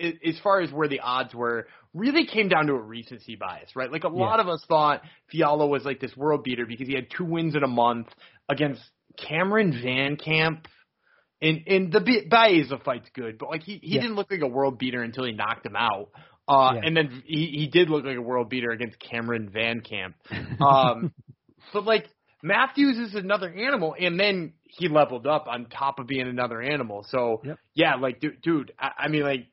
as far as where the odds were, really came down to a recency bias, right? Like a yeah. lot of us thought Fialho was like this world beater because he had two wins in a month against Cameron Van Camp. And and the Baeza fight's good, but like he he yeah. didn't look like a world beater until he knocked him out. Uh, yeah. and then he, he did look like a world beater against Cameron Van Camp. Um, but like Matthews is another animal, and then he leveled up on top of being another animal. So yep. yeah, like dude, dude I, I mean like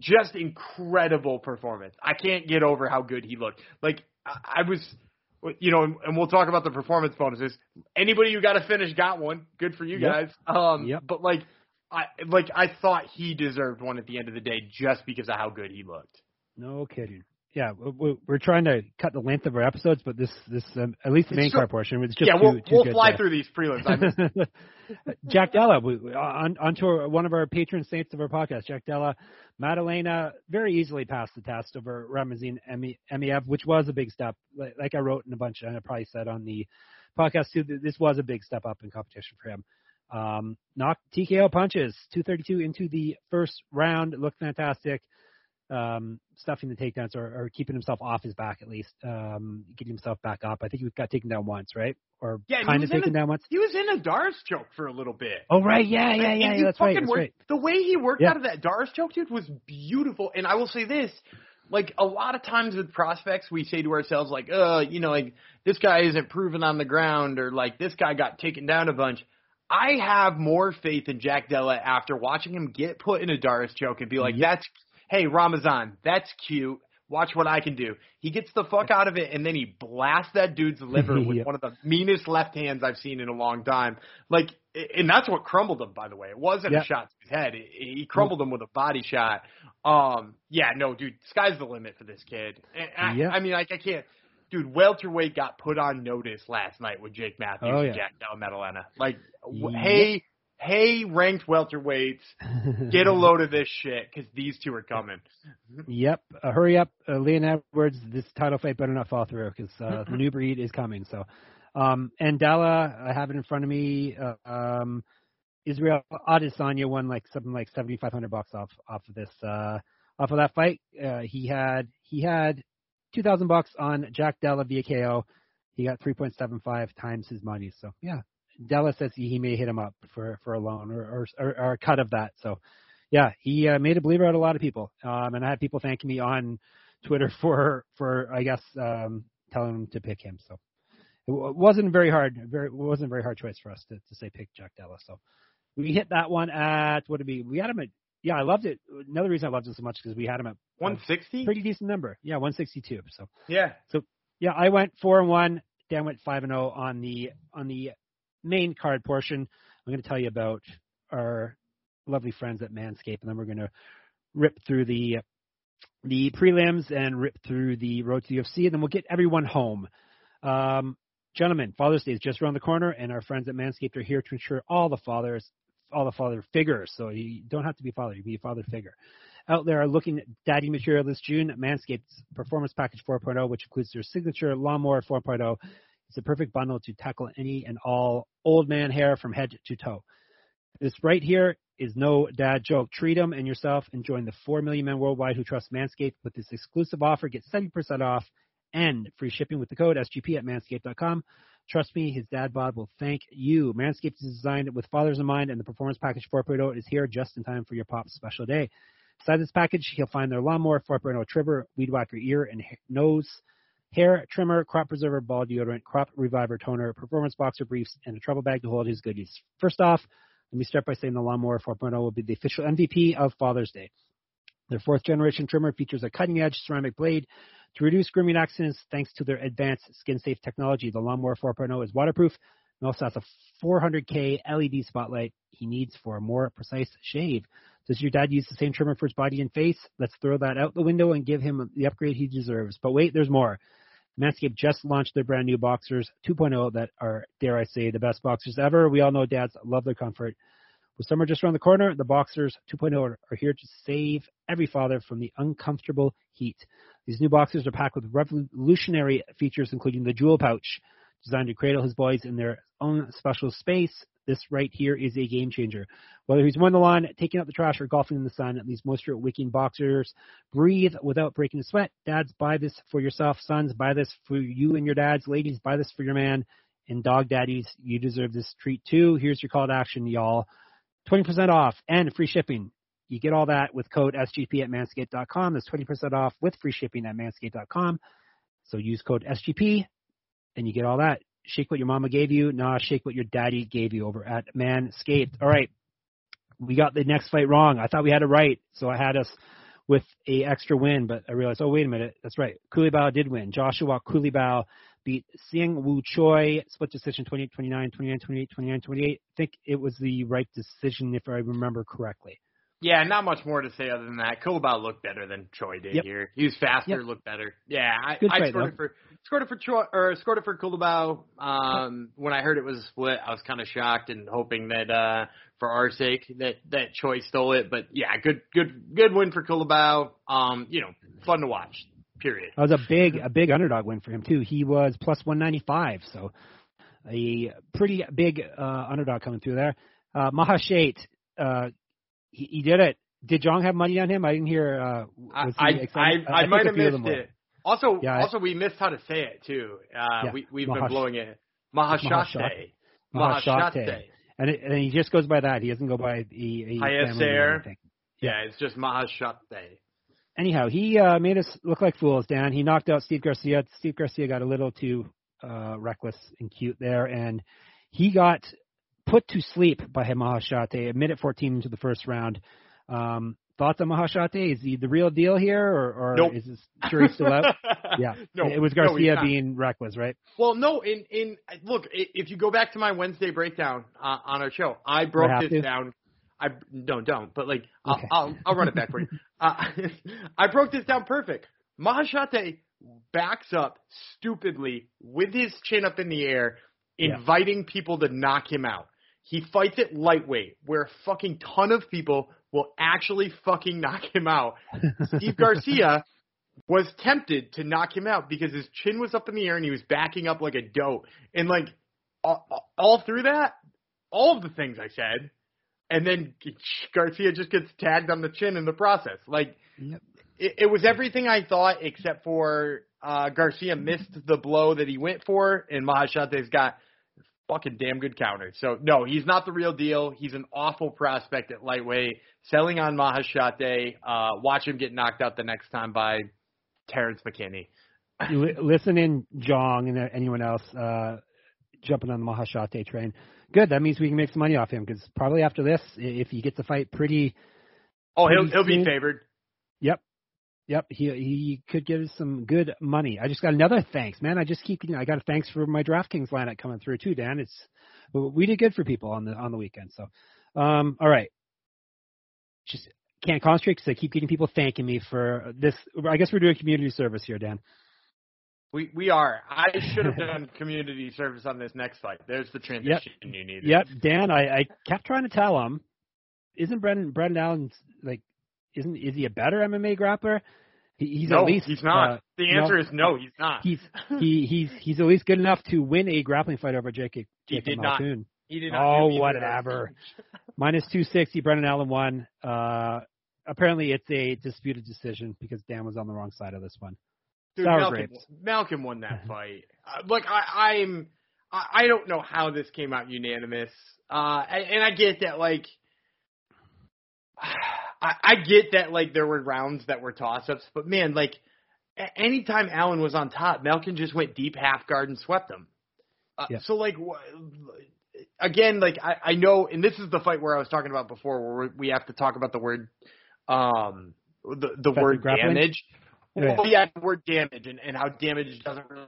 just incredible performance. I can't get over how good he looked. Like I, I was you know, and, and, we'll talk about the performance bonuses. Anybody who got to finish got one. Good for you yep. guys. Um, yep. but like, I like I thought he deserved one at the end of the day just because of how good he looked. No kidding. Yeah, we're trying to cut the length of our episodes, but this this um, at least the main card portion it's just yeah. Too, we'll too we'll fly through these prelims. Jack Della, we, on onto one of our patron saints of our podcast, Jack Della, Maddalena very easily passed the test over Ramazan Emeev, which was a big step. Like I wrote in a bunch, and I probably said on the podcast too, this was a big step up in competition for him. Um, knocked TKO punches, 232 into the first round. Looked fantastic. Um, stuffing the takedowns or, or, keeping himself off his back at least, um, getting himself back up. I think he got taken down once, right? Or yeah, kind of taken a, down once. He was in a D'Arce choke for a little bit. Oh right, yeah, yeah, yeah, yeah that's right. That's worked, right. The way he worked yeah. out of that D'Arce choke, dude, was beautiful. And I will say this, like a lot of times with prospects, we say to ourselves like, uh, you know, like this guy isn't proven on the ground, or like this guy got taken down a bunch. I have more faith in Jack Della after watching him get put in a D'Arce choke and be like, that's, hey, Ramazan, that's cute. Watch what I can do. He gets the fuck out of it and then he blasts that dude's liver with yep. one of the meanest left hands I've seen in a long time. Like, and that's what crumbled him, by the way. It wasn't yep. a shot to his head. He crumbled him with a body shot. Um, yeah, no, dude, sky's the limit for this kid. I, yep. I mean, like, I can't dude, welterweight got put on notice last night with Jake Matthews oh, yeah. and Jack Maddalena. Like, w- hey, hey, ranked welterweights, get a load of this shit because these two are coming. Yep, uh, hurry up, uh, Leon Edwards. This title fight better not fall through because uh, the new breed is coming. So, um, and Della, I have it in front of me. Uh, um, Israel Adesanya won like something like seventy five hundred bucks off off of this uh, off of that fight. Uh, he had he had two thousand bucks on Jack Della via KO. He got three point seven five times his money. So yeah, Della says he, may hit him up for for a loan or or, or, a cut of that. So yeah, he uh, made a believer out of a lot of people. Um, and I had people thanking me on Twitter for for I guess um, telling them to pick him. So it wasn't very hard. Very it wasn't a very hard choice for us to, to say pick Jack Della. So we hit that one at what did we? We had him at yeah, I loved it. Another reason I loved it so much because we had him at 160. Pretty decent number. Yeah, 162. So yeah. So yeah, I went four and one. Dan went five and zero oh on the on the main card portion. I'm going to tell you about our lovely friends at Manscaped, and then we're going to rip through the the prelims and rip through the road to the UFC, and then we'll get everyone home. Um, gentlemen, Father's Day is just around the corner, and our friends at Manscaped are here to ensure all the fathers all the father figures. So you don't have to be father; you be a father figure. Out there are looking at daddy material this June. Manscaped's Performance Package 4.0, which includes their signature Lawnmower 4.0. It's a perfect bundle to tackle any and all old man hair from head to toe. This right here is no dad joke. Treat them and yourself and join the 4 million men worldwide who trust Manscaped with this exclusive offer. Get 70% off and free shipping with the code SGP at manscaped.com. Trust me, his dad bod will thank you. Manscaped is designed with fathers in mind, and the Performance Package 4.0 is here just in time for your pop's special day. Inside this package, he'll find their lawnmower 4.0 trimmer, weed whacker ear and nose, hair trimmer, crop preserver, ball deodorant, crop reviver toner, performance boxer briefs, and a travel bag to hold his goodies. First off, let me start by saying the Lawnmower 4.0 will be the official MVP of Father's Day. Their fourth generation trimmer features a cutting edge ceramic blade to reduce grooming accidents thanks to their advanced skin safe technology. The Lawnmower 4.0 is waterproof and also has a 400K LED spotlight he needs for a more precise shave. Does your dad use the same trimmer for his body and face? Let's throw that out the window and give him the upgrade he deserves. But wait, there's more. Manscaped just launched their brand new Boxers 2.0 that are, dare I say, the best boxers ever. We all know dads love their comfort. With summer just around the corner, the Boxers 2.0 are, here to save every father from the uncomfortable heat. These new boxers are packed with revolutionary features, including the jewel pouch, designed to cradle his boys in their own special space. This right here is a game changer. Whether he's mowing the lawn, taking out the trash, or golfing in the sun, these moisture wicking boxers breathe without breaking a sweat. Dads, buy this for yourself. Sons, buy this for you and your dads. Ladies, buy this for your man. And dog daddies, you deserve this treat too. Here's your call to action, y'all. 20% off and free shipping. You get all that with code SGP at manscaped.com. That's 20% off with free shipping at manscaped.com. So use code SGP and you get all that. Shake what your mama gave you. Nah, shake what your daddy gave you over at Manscaped. All right. We got the next fight wrong. I thought we had it right. So I had us with a extra win, but I realized, oh, wait a minute. That's right. Culibao did win. Joshua Culibao beat Seung Woo Choi, split decision 28 29, 29 28, 29 28. I think it was the right decision if I remember correctly. Yeah, not much more to say other than that. Culibao looked better than Choi did Yep. here. He was faster, Yep. looked better. Yeah, I, Good I scored though. it for scored it for Choi or scored it for Culibao. Um, when I heard it was a split, I was kind of shocked and hoping that uh, for our sake that that Choi stole it. But yeah, good good good win for Culibao. Um, you know, fun to watch. Period. That was a big, a big underdog win for him too. He was plus 195, so a pretty big uh, underdog coming through there. Uh, Maheshate, uh, he, he did it. Did Jong have money on him? I didn't hear. Uh, I was I he I? I, think might have missed it. Also, Yeah, also we missed how to say it too. Uh, Yeah, we we've Mahash- been blowing it. Maheshate. Maheshate. And, it, and he just goes by that. He doesn't go by the a Hayisaer. family name. Yeah, it's just Maheshate. anyhow, he uh, made us look like fools, Dan. He knocked out Steve Garcia. Steve Garcia got a little too uh, reckless and cute there, and he got put to sleep by Maheshate a minute 14 into the first round. Um, thoughts on Maheshate? Is he the real deal here, or, or Nope. is this jury still out? Yeah, no, it was Garcia not. being reckless, right? Well, no. In in look, if you go back to my Wednesday breakdown uh, on our show, I broke this to? down. I no, don't. But like, I'll I'll, I'll run it back for you. Uh, I broke this down perfect. Maheshate backs up stupidly with his chin up in the air, Yeah. inviting people to knock him out. He fights it lightweight, where a fucking ton of people will actually fucking knock him out. Steve Garcia was tempted to knock him out because his chin was up in the air and he was backing up like a doe. And like all, all through that, all of the things I said, and then Garcia just gets tagged on the chin in the process. Like it, it was everything I thought except for uh, Garcia missed the blow that he went for, and Maheshate's got fucking damn good counter. So no, he's not the real deal. He's an awful prospect at lightweight. Selling on Maheshate. Uh, watch him get knocked out the next time by Terrence McKinney. Listen in, Jong, and anyone else uh, jumping on the Maheshate train. Good. That means we can make some money off him because probably after this, if he gets a fight pretty Oh, he'll Pretty he'll be favored. Yep. Yep. He he could give us some good money. I just got another thanks, man. I just keep getting I got a thanks for my DraftKings lineup coming through too, Dan. It's we did good for people on the on the weekend. So um all right. Just can't concentrate because I keep getting people thanking me for this. I guess we're doing community service here, Dan. We we are. I should have done community service on this next fight. There's the transition you needed. Yep, Dan. I, I kept trying to tell him, isn't Brendan Brendan Allen like, isn't is he a better MMA grappler? He, he's no, at least he's not. uh, the no. answer is no, he's not. he's he he's he's at least good enough to win a grappling fight over Jacob He Jacob did not. He did not. Oh, do either of those whatever. Minus two sixty. Brendan Allen won. Uh, apparently it's a disputed decision because Dan was on the wrong side of this one. Dude, Sour Malkoun, grapes. Malkoun won that fight. Uh, look, I, I'm. I, I don't know how this came out unanimous. Uh, and, and I get that, like. I, I get that, like there were rounds that were toss-ups, but man, like anytime Allen was on top, Malkoun just went deep half guard and swept him. Uh, Yeah. So like again, like I, I know, and this is the fight where I was talking about before, where we have to talk about the word, um, the the word damage. Yeah. Well, yeah, the word damage and, and how damage doesn't really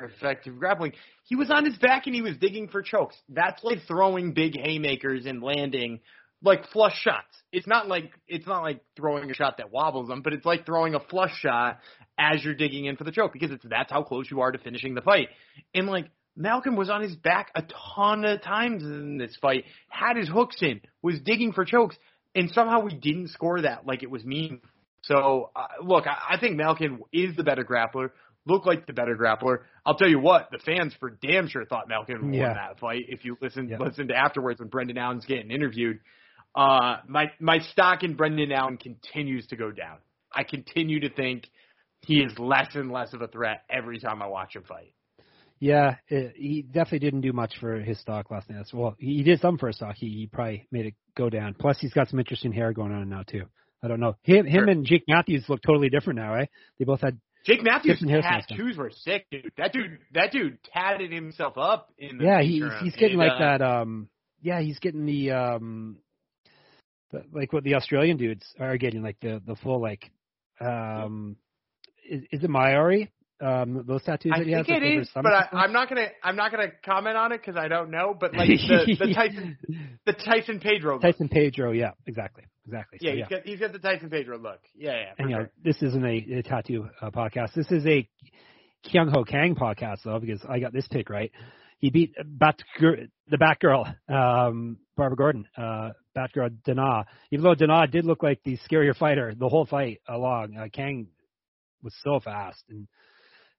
effective grappling. He was on his back and he was digging for chokes. That's like throwing big haymakers and landing like flush shots. It's not like it's not like throwing a shot that wobbles them, but it's like throwing a flush shot as you're digging in for the choke because it's that's how close you are to finishing the fight. And like Malkoun was on his back a ton of times in this fight, had his hooks in, was digging for chokes, and somehow we didn't score that like it was mean. So uh, look, I, I think Malkoun is the better grappler. Looked like the better grappler. I'll tell you what, the fans for damn sure thought Malkoun Yeah. won that fight. If you listen Yeah. listen to afterwards when Brendan Allen's getting interviewed, uh, my my stock in Brendan Allen continues to go down. I continue to think he is less and less of a threat every time I watch him fight. Yeah, it, he definitely didn't do much for his stock last night. Well, he, he did some for his stock. He, he probably made it go down. Plus, he's got some interesting hair going on now too. I don't know. Him, him Sure. and Jake Matthews look totally different now, right? They both had. Jake Matthews' tattoos were sick, dude. That dude, that dude tatted himself up in the Yeah, he, he's getting And, like uh, that. Um, yeah, he's getting the um, the, like what the Australian dudes are getting, like the the full like, um, is, is it Maori? Um, those tattoos I that he has. think like, it over is, but I, I'm not gonna I'm not gonna comment on it because I don't know. But like the, the Tyson the Tyson Pedro look. Tyson Pedro, yeah, exactly, exactly. So, yeah, he's got he's got the Tyson Pedro look. Yeah, yeah. And you know, this isn't a, a tattoo uh, podcast. This is a Kyung Ho Kang podcast, though, because I got this pick right. He beat Bat the Batgirl, um, Barbara Gordon, uh, Batgirl Dana. Even though Dana did look like the scarier fighter the whole fight along, uh, Kang was so fast and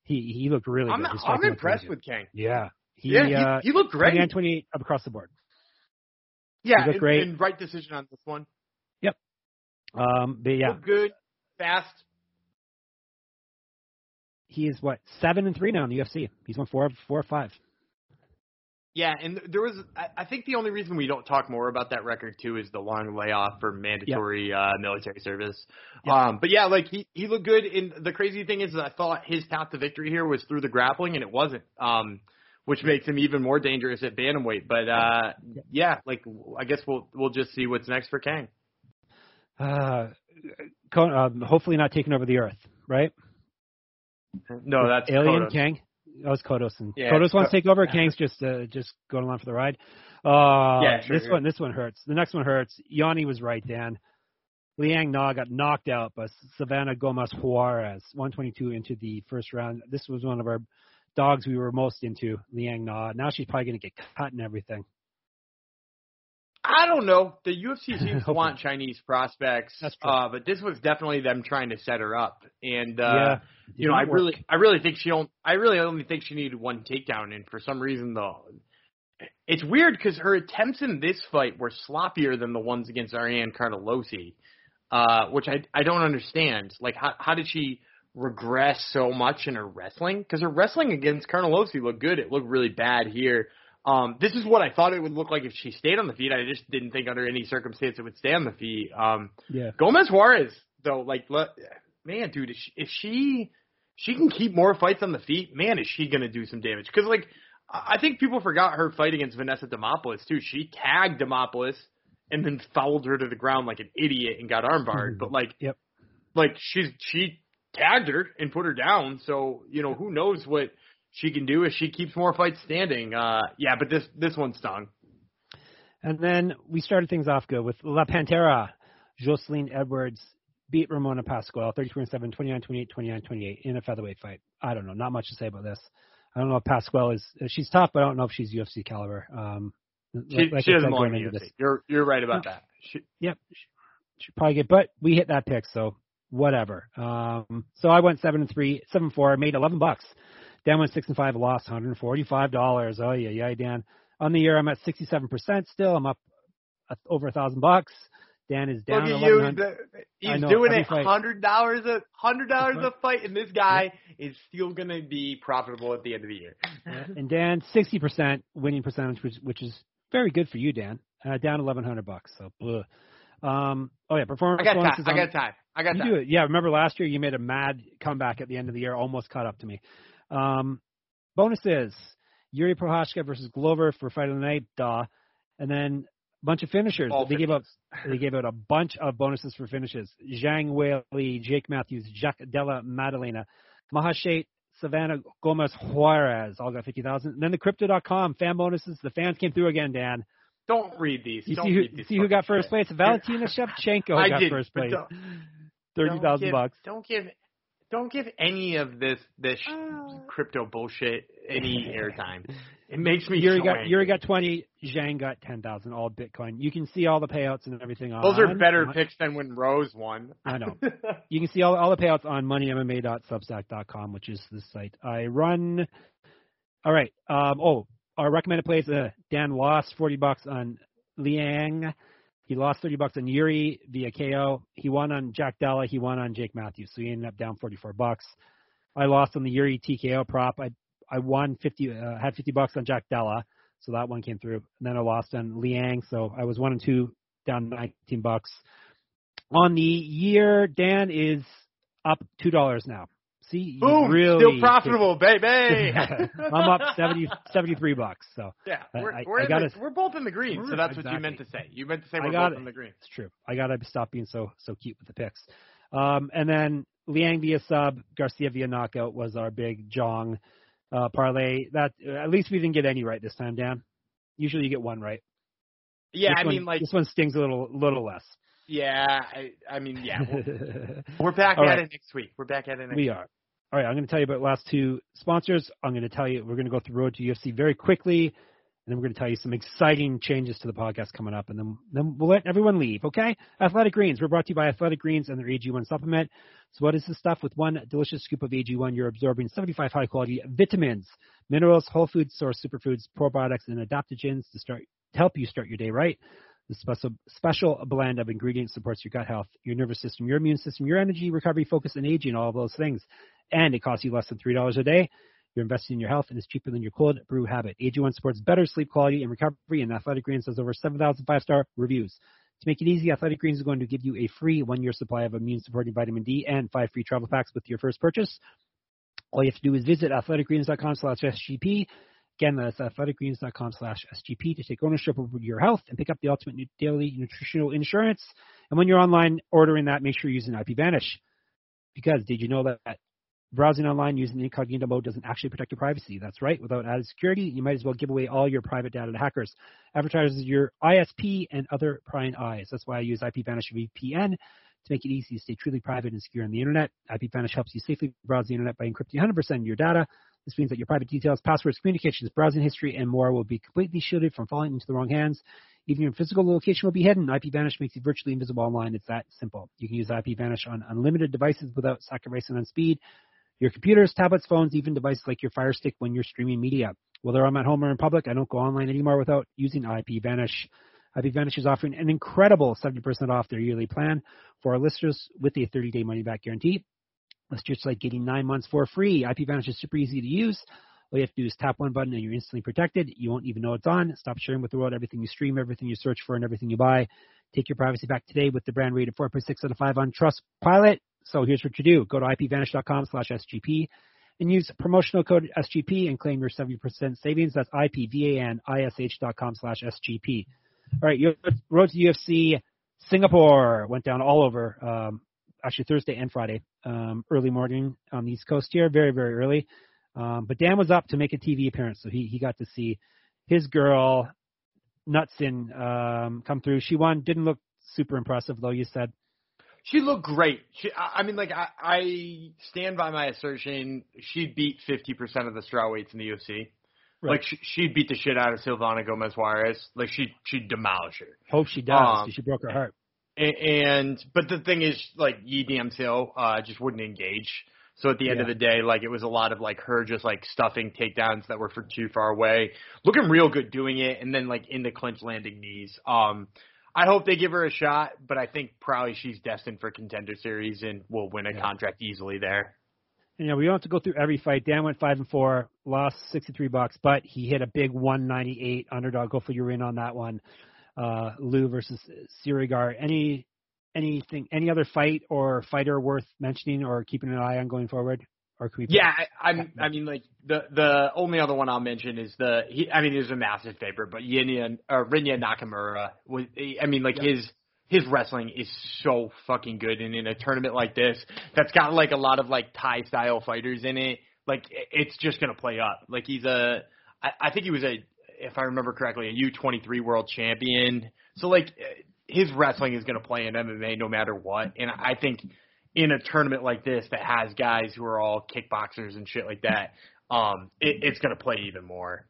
he he looked really I'm good. I'm striking looked really impressed with Kang. Yeah, he yeah, he, uh, he looked great. 29, 28 up across the board. yeah, looked and, great. and right decision on this one. Yep. Um, but yeah, good, fast. he is what seven and three now in the UFC. He's won four four or five. Yeah, and there was I, I think the only reason we don't talk more about that record too is the long layoff for mandatory uh military service. Yeah. Um but yeah, like he he looked good and the crazy thing is I thought his path to victory here was through the grappling and it wasn't. Um which makes him even more dangerous at bantamweight. But uh yeah, like I guess we'll we'll just see what's next for Kang. Uh, um, hopefully not taking over the Earth, right? No, that's Alien. Kang. That was Kodos, and Yeah, Kodos wants to take over. Kang's just uh, just going along for the ride. Uh, Yeah, sure, this sure. one, this one hurts. The next one hurts. Yanni was right, Dan. Liang Na got knocked out by Silvana Gomez Juarez, 122 into the first round. This was one of our dogs we were most into, Liang Na. Now she's probably going to get cut and everything. I don't know. The UFC seems to want Chinese prospects, uh, but this was definitely them trying to set her up. And uh, yeah, you know, I work. really, I really think she only, I really only think she needed one takedown, and for some reason, though, it's weird because her attempts in this fight were sloppier than the ones against Ariane Carnelossi, uh, which I, I don't understand. Like, how, how did she regress so much in her wrestling? Because her wrestling against Carnelossi looked good. It looked really bad here. Um, this is what I thought it would look like if she stayed on the feet. I just didn't think under any circumstance it would stay on the feet. Um, yeah. Gomez Juarez, though, like, man, dude, if she, if she she can keep more fights on the feet, man, is she gonna do some damage? Because like, I I think people forgot her fight against Vanessa Demopoulos too. She tagged Demopoulos and then fouled her to the ground like an idiot and got armbarred. But like, Yep. like she's she tagged her and put her down. So you know who knows what she can do if she keeps more fights standing. Uh, yeah, but this this one stung. And then we started things off good with La Pantera. Jocelyn Edwards beat Ramona Pascual 33-7, 29-28, 29-28 in a featherweight fight. I don't know. Not much to say about this. I don't know if Pascual is she's tough, but I don't know if she's UFC caliber. Um, She, like- she doesn't belong in UFC. this. You're you're right about that. She, Yep, should probably get. But we hit that pick, so whatever. Um, so I went seven and three, seven four. I made eleven bucks. Dan went six and five, lost one hundred and forty-five dollars. Oh yeah, yeah, Dan. On the year, I'm at sixty-seven percent still. I'm up uh, over a thousand bucks. Dan is down Look at you. the- He's know, doing it hundred dollars a hundred dollars a fight, and this guy is still gonna be profitable at the end of the year. And Dan, sixty percent winning percentage, which, which is very good for you, Dan. Uh, down eleven hundred bucks. So, bleh. um, oh yeah, performance I got time. I got time. I got you that. do it. Yeah, remember last year you made a mad comeback at the end of the year, almost caught up to me. Um, bonuses: Yuri Prochazka versus Glover for fight of the night. Duh. And then a bunch of finishers. All they gave out they gave out a bunch of bonuses for finishes. Zhang Weili, Jake Matthews, Jack Della Maddalena, Maheshate, Silvana Gomez Juarez all got fifty thousand. And then the Crypto.com fan bonuses. The fans came through again, Dan. Don't read these. You Don't see who read these see who got first place? Valentina Shevchenko got did, first place. Don't give- bucks. Don't give don't give any of this this crypto bullshit any airtime. It makes me Yuri so got angry. Yuri got twenty. Zhang got ten thousand. All Bitcoin. You can see all the payouts and everything on. Those are better on- picks than when Rose won. I know. You can see all all the payouts on moneymma.substack.com, which is the site I run. All right. Um, oh, our recommended plays. Uh, Dan lost forty bucks on Liang. He lost thirty bucks on Yuri via KO. He won on Jack Della. He won on Jake Matthews. So he ended up down forty four bucks. I lost on the Yuri TKO prop. I I won fifty. Uh, had fifty bucks on Jack Della. So that one came through. And then I lost on Liang. So I was one and two, down nineteen bucks. On the year, Dan is up two dollars now. See, you Boom! really Still profitable, baby. I'm up 70, 73 bucks. So Yeah, we're, I- we're, I gotta- the, we're both in the green, so that's what you meant to say. You meant to say we're got both in the green. it's true. I gotta stop being so so cute with the picks. Um, and then Liang via sub, Garcia via knockout was our big Jong uh, parlay. That at least we didn't get any right this time, Dan. Usually you get one right. Yeah, This I one- mean, like, this one stings a little little less. yeah, I, I mean, yeah, we're, we're back All at right. it next week. We're back at it next We week. are. All right, I'm going to tell you about last two sponsors. I'm going to tell you we're going to go through Road to UFC very quickly, and then we're going to tell you some exciting changes to the podcast coming up, and then then we'll let everyone leave. Okay? Athletic Greens. We're brought to you by Athletic Greens and their AG1 supplement. So what is this stuff? With one delicious scoop of AG1, you're absorbing 75 high quality vitamins, minerals, whole food source superfoods, probiotics, and adaptogens to start to help you start your day right. The special special blend of ingredients supports your gut health, your nervous system, your immune system, your energy, recovery, focus, and aging, all those things and it costs you less than $3 a day. You're investing in your health, and it's cheaper than your cold brew habit. AG1 supports better sleep quality and recovery, and Athletic Greens has over 7,000 five-star reviews. To make it easy, Athletic Greens is going to give you a free one-year supply of immune-supporting vitamin D and five free travel packs with your first purchase. All you have to do is visit athleticgreens.com slash SGP. Again, that's athleticgreens.com slash SGP to take ownership over your health and pick up the ultimate daily nutritional insurance. And when you're online ordering that, make sure you're using IPVanish. Because did you know that Browsing online using incognito mode doesn't actually protect your privacy. That's right. Without added security, you might as well give away all your private data to hackers, advertisers, your ISP, and other prying eyes. That's why I use IPVanish VPN to make it easy to stay truly private and secure on the internet. IPVanish helps you safely browse the internet by encrypting 100% of your data. This means that your private details, passwords, communications, browsing history, and more will be completely shielded from falling into the wrong hands. Even your physical location will be hidden. IPVanish makes you virtually invisible online. It's that simple. You can use IPVanish on unlimited devices without sacrificing on speed your computers, tablets, phones, even devices like your Fire Stick when you're streaming media. Whether I'm at home or in public, I don't go online anymore without using IPVanish. IPVanish is offering an incredible 70% off their yearly plan for our listeners with a 30-day money-back guarantee. It's just like getting nine months for free. IPVanish is super easy to use. All you have to do is tap one button and you're instantly protected. You won't even know it's on. Stop sharing with the world everything you stream, everything you search for, and everything you buy. Take your privacy back today with the brand rated 4.6 out of 5 on Trustpilot. So here's what you do. Go to ipvanish.com slash SGP and use promotional code SGP and claim your 70% savings. That's ipvanish.com slash SGP. All right, road to UFC Singapore went down all over, um, actually Thursday and Friday, um, early morning on the East Coast here, very, very early. Um, but Dan was up to make a TV appearance, so he, he got to see his girl, Nutsin, um, come through. She won, didn't look super impressive, though, you said. She looked great. She, I I mean, like I, I stand by my assertion. She beat fifty percent of the strawweights in the UFC. Right. Like she, she beat the shit out of Silvana Gomez Juarez. Like she, she demolished her. Hope she does. Um, she broke her heart. A- And but the thing is, like Yi Dam Till, uh, just wouldn't engage. So at the end of the day, like it was a lot of like her just like stuffing takedowns that were for too far away, looking real good doing it, and then like in the clinch landing knees. Um, I hope they give her a shot, but I think probably she's destined for contender series and will win a Yeah. contract easily there. you know, we don't have to go through every fight. Dan went five and four, lost sixty three bucks, but he hit a big one ninety eight underdog. Hopefully you're in on that one. Uh Lou versus Sirigar. Any anything, any other fight or fighter worth mentioning or keeping an eye on going forward? Or could we Yeah, I, I'm. I mean, like the the only other one I'll mention is the. He, I mean, he's a massive favorite, but Yinya or Rinya Nakamura was. I mean, like his his wrestling is so fucking good, and in a tournament like this, that's got like a lot of like Thai style fighters in it. Like it's just gonna play up. Like he's a. I, I think he was a, if I remember correctly, a U23 world champion. So like his wrestling is gonna play in MMA no matter what, and I think in a tournament like this that has guys who are all kickboxers and shit like that, um, it, it's going to play even more.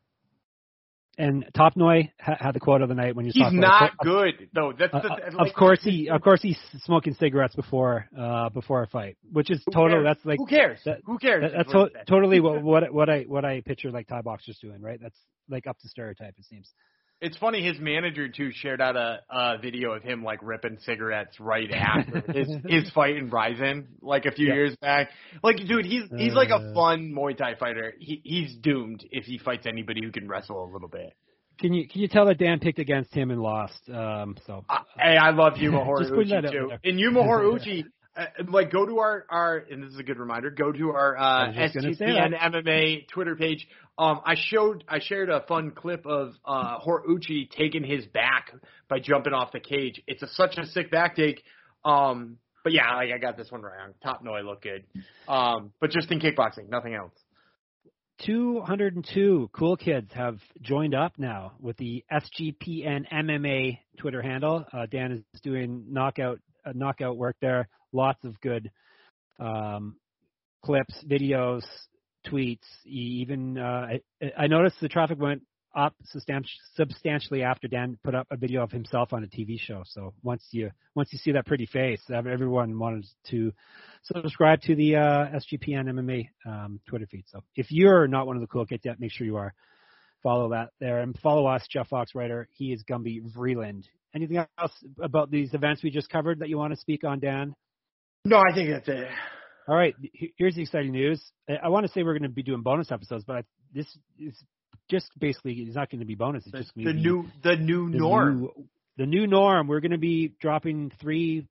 And Top Noi ha- had the quote of the night when he was He's not about good though. That's Uh, the, uh, like, of course he, of course he's smoking cigarettes before, uh, before a fight, which is total. cares? That's like who cares? that- who cares? that- that's to- totally what what what I what I picture like Thai boxers doing, right? That's like up to stereotype. It seems. It's funny. His manager too shared out a, a video of him like ripping cigarettes right after his his fight in Rizin like a few Yeah. years back. Like, dude, he's he's like a Uh. fun Muay Thai fighter. He he's doomed if he fights anybody who can wrestle a little bit. Can you can you tell that Dan picked against him and lost? Um, so hey, I love Yuma Just putting that Horiuchi too. And Yuma Horuchi, uh, like, go to our our and this is a good reminder. Go to our uh, was just gonna say SGPN. MMA Twitter page. Um, I showed I shared a fun clip of uh Horiuchi taking his back by jumping off the cage. It's a, such a sick back take. Um, but yeah, like I got this one wrong. Top Noi look good. Um, but just in kickboxing, nothing else. 202 cool kids have joined up now with the SGPN MMA Twitter handle. Uh, Dan is doing knockout knockout work there. Lots of good um, clips, videos, tweets. Even uh, I, I noticed the traffic went up substantially after Dan put up a video of himself on a TV show. So once you once you see that pretty face, everyone wanted to subscribe to the uh, SGPN MMA um, Twitter feed. So if you're not one of the cool kids yet, make sure you are. Follow that there and follow us, Jeff Fox Writer. He is Gumby Vreeland. Anything else about these events we just covered that you want to speak on, Dan? No, I think that's it. All right, here's the exciting news. I- want to say we're going to be doing bonus episodes, but I, this is just basically it's not going to be bonus. It's The, just the new the new the norm. new- the new norm. We're going to be dropping three,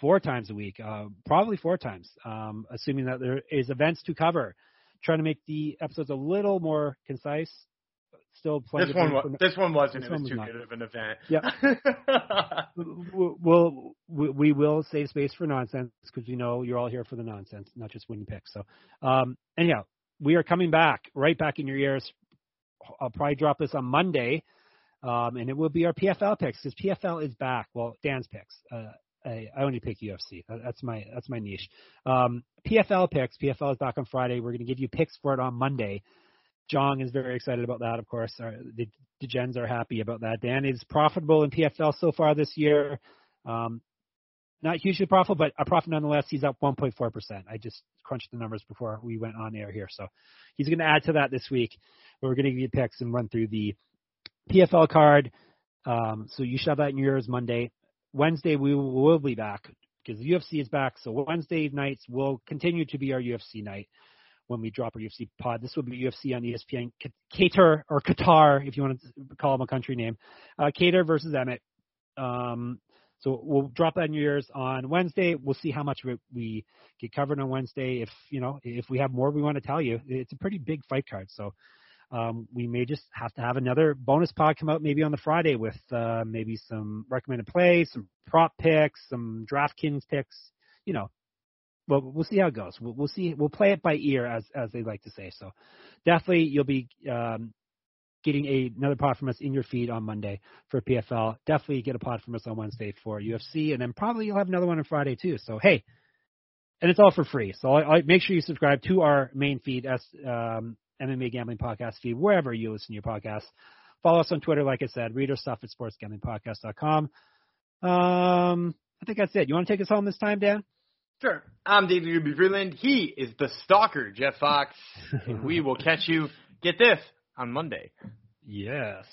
four times a week, uh, probably four times, um, assuming that there is events to cover. Trying to make the episodes a little more concise. Still This one, room wa- for- this one wasn't. This it was was too not. good of an event. Yeah. we'll we we will save space for nonsense because we know you're all here for the nonsense, not just winning picks. So, um, anyhow, we are coming back right back in your ears. I'll probably drop this on Monday, um, and it will be our PFL picks because PFL is back. Well, Dan's picks. Uh, I, I only pick UFC. That's my that's my niche. Um, PFL picks. PFL is back on Friday. We're going to give you picks for it on Monday. Jong is very excited about that, of course. Our, the, the Gens are happy about that. Dan is profitable in PFL so far this year. Um, not hugely profitable, but a profit nonetheless. He's up 1.4%. I just crunched the numbers before we went on air here. So he's going to add to that this week. We're going to give you picks and run through the PFL card. Um, so you should have that in yours Monday. Wednesday, we will be back because the UFC is back. So Wednesday nights will continue to be our UFC night when we drop our UFC pod. This will be UFC on ESPN. Kattar or Qatar, if you want to call them a country name. Uh, Kattar versus Emmett. Um, so we'll drop that in your ears on Wednesday. We'll see how much we get covered on Wednesday. If you know, if we have more we want to tell you, it's a pretty big fight card. So um, we may just have to have another bonus pod come out maybe on the Friday with uh, maybe some recommended plays, some prop picks, some DraftKings picks. You know, well, we'll see how it goes. We'll, we'll see. We'll play it by ear, as as they like to say. So definitely, you'll be um, getting a, another pod from us in your feed on Monday for PFL. Definitely get a pod from us on Wednesday for UFC, and then probably you'll have another one on Friday too. So hey, and it's all for free. So I, I make sure you subscribe to our main feed, as um, MMA Gambling Podcast feed, wherever you listen to your podcasts. Follow us on Twitter, like I said. Read our stuff at sportsgamblingpodcast.com. Um, I think that's it. You want to take us home this time, Dan? Sure. I'm David Ruby Freeland. He is the stalker, Jeff Fox. and we will catch you, get this, on Monday. Yes.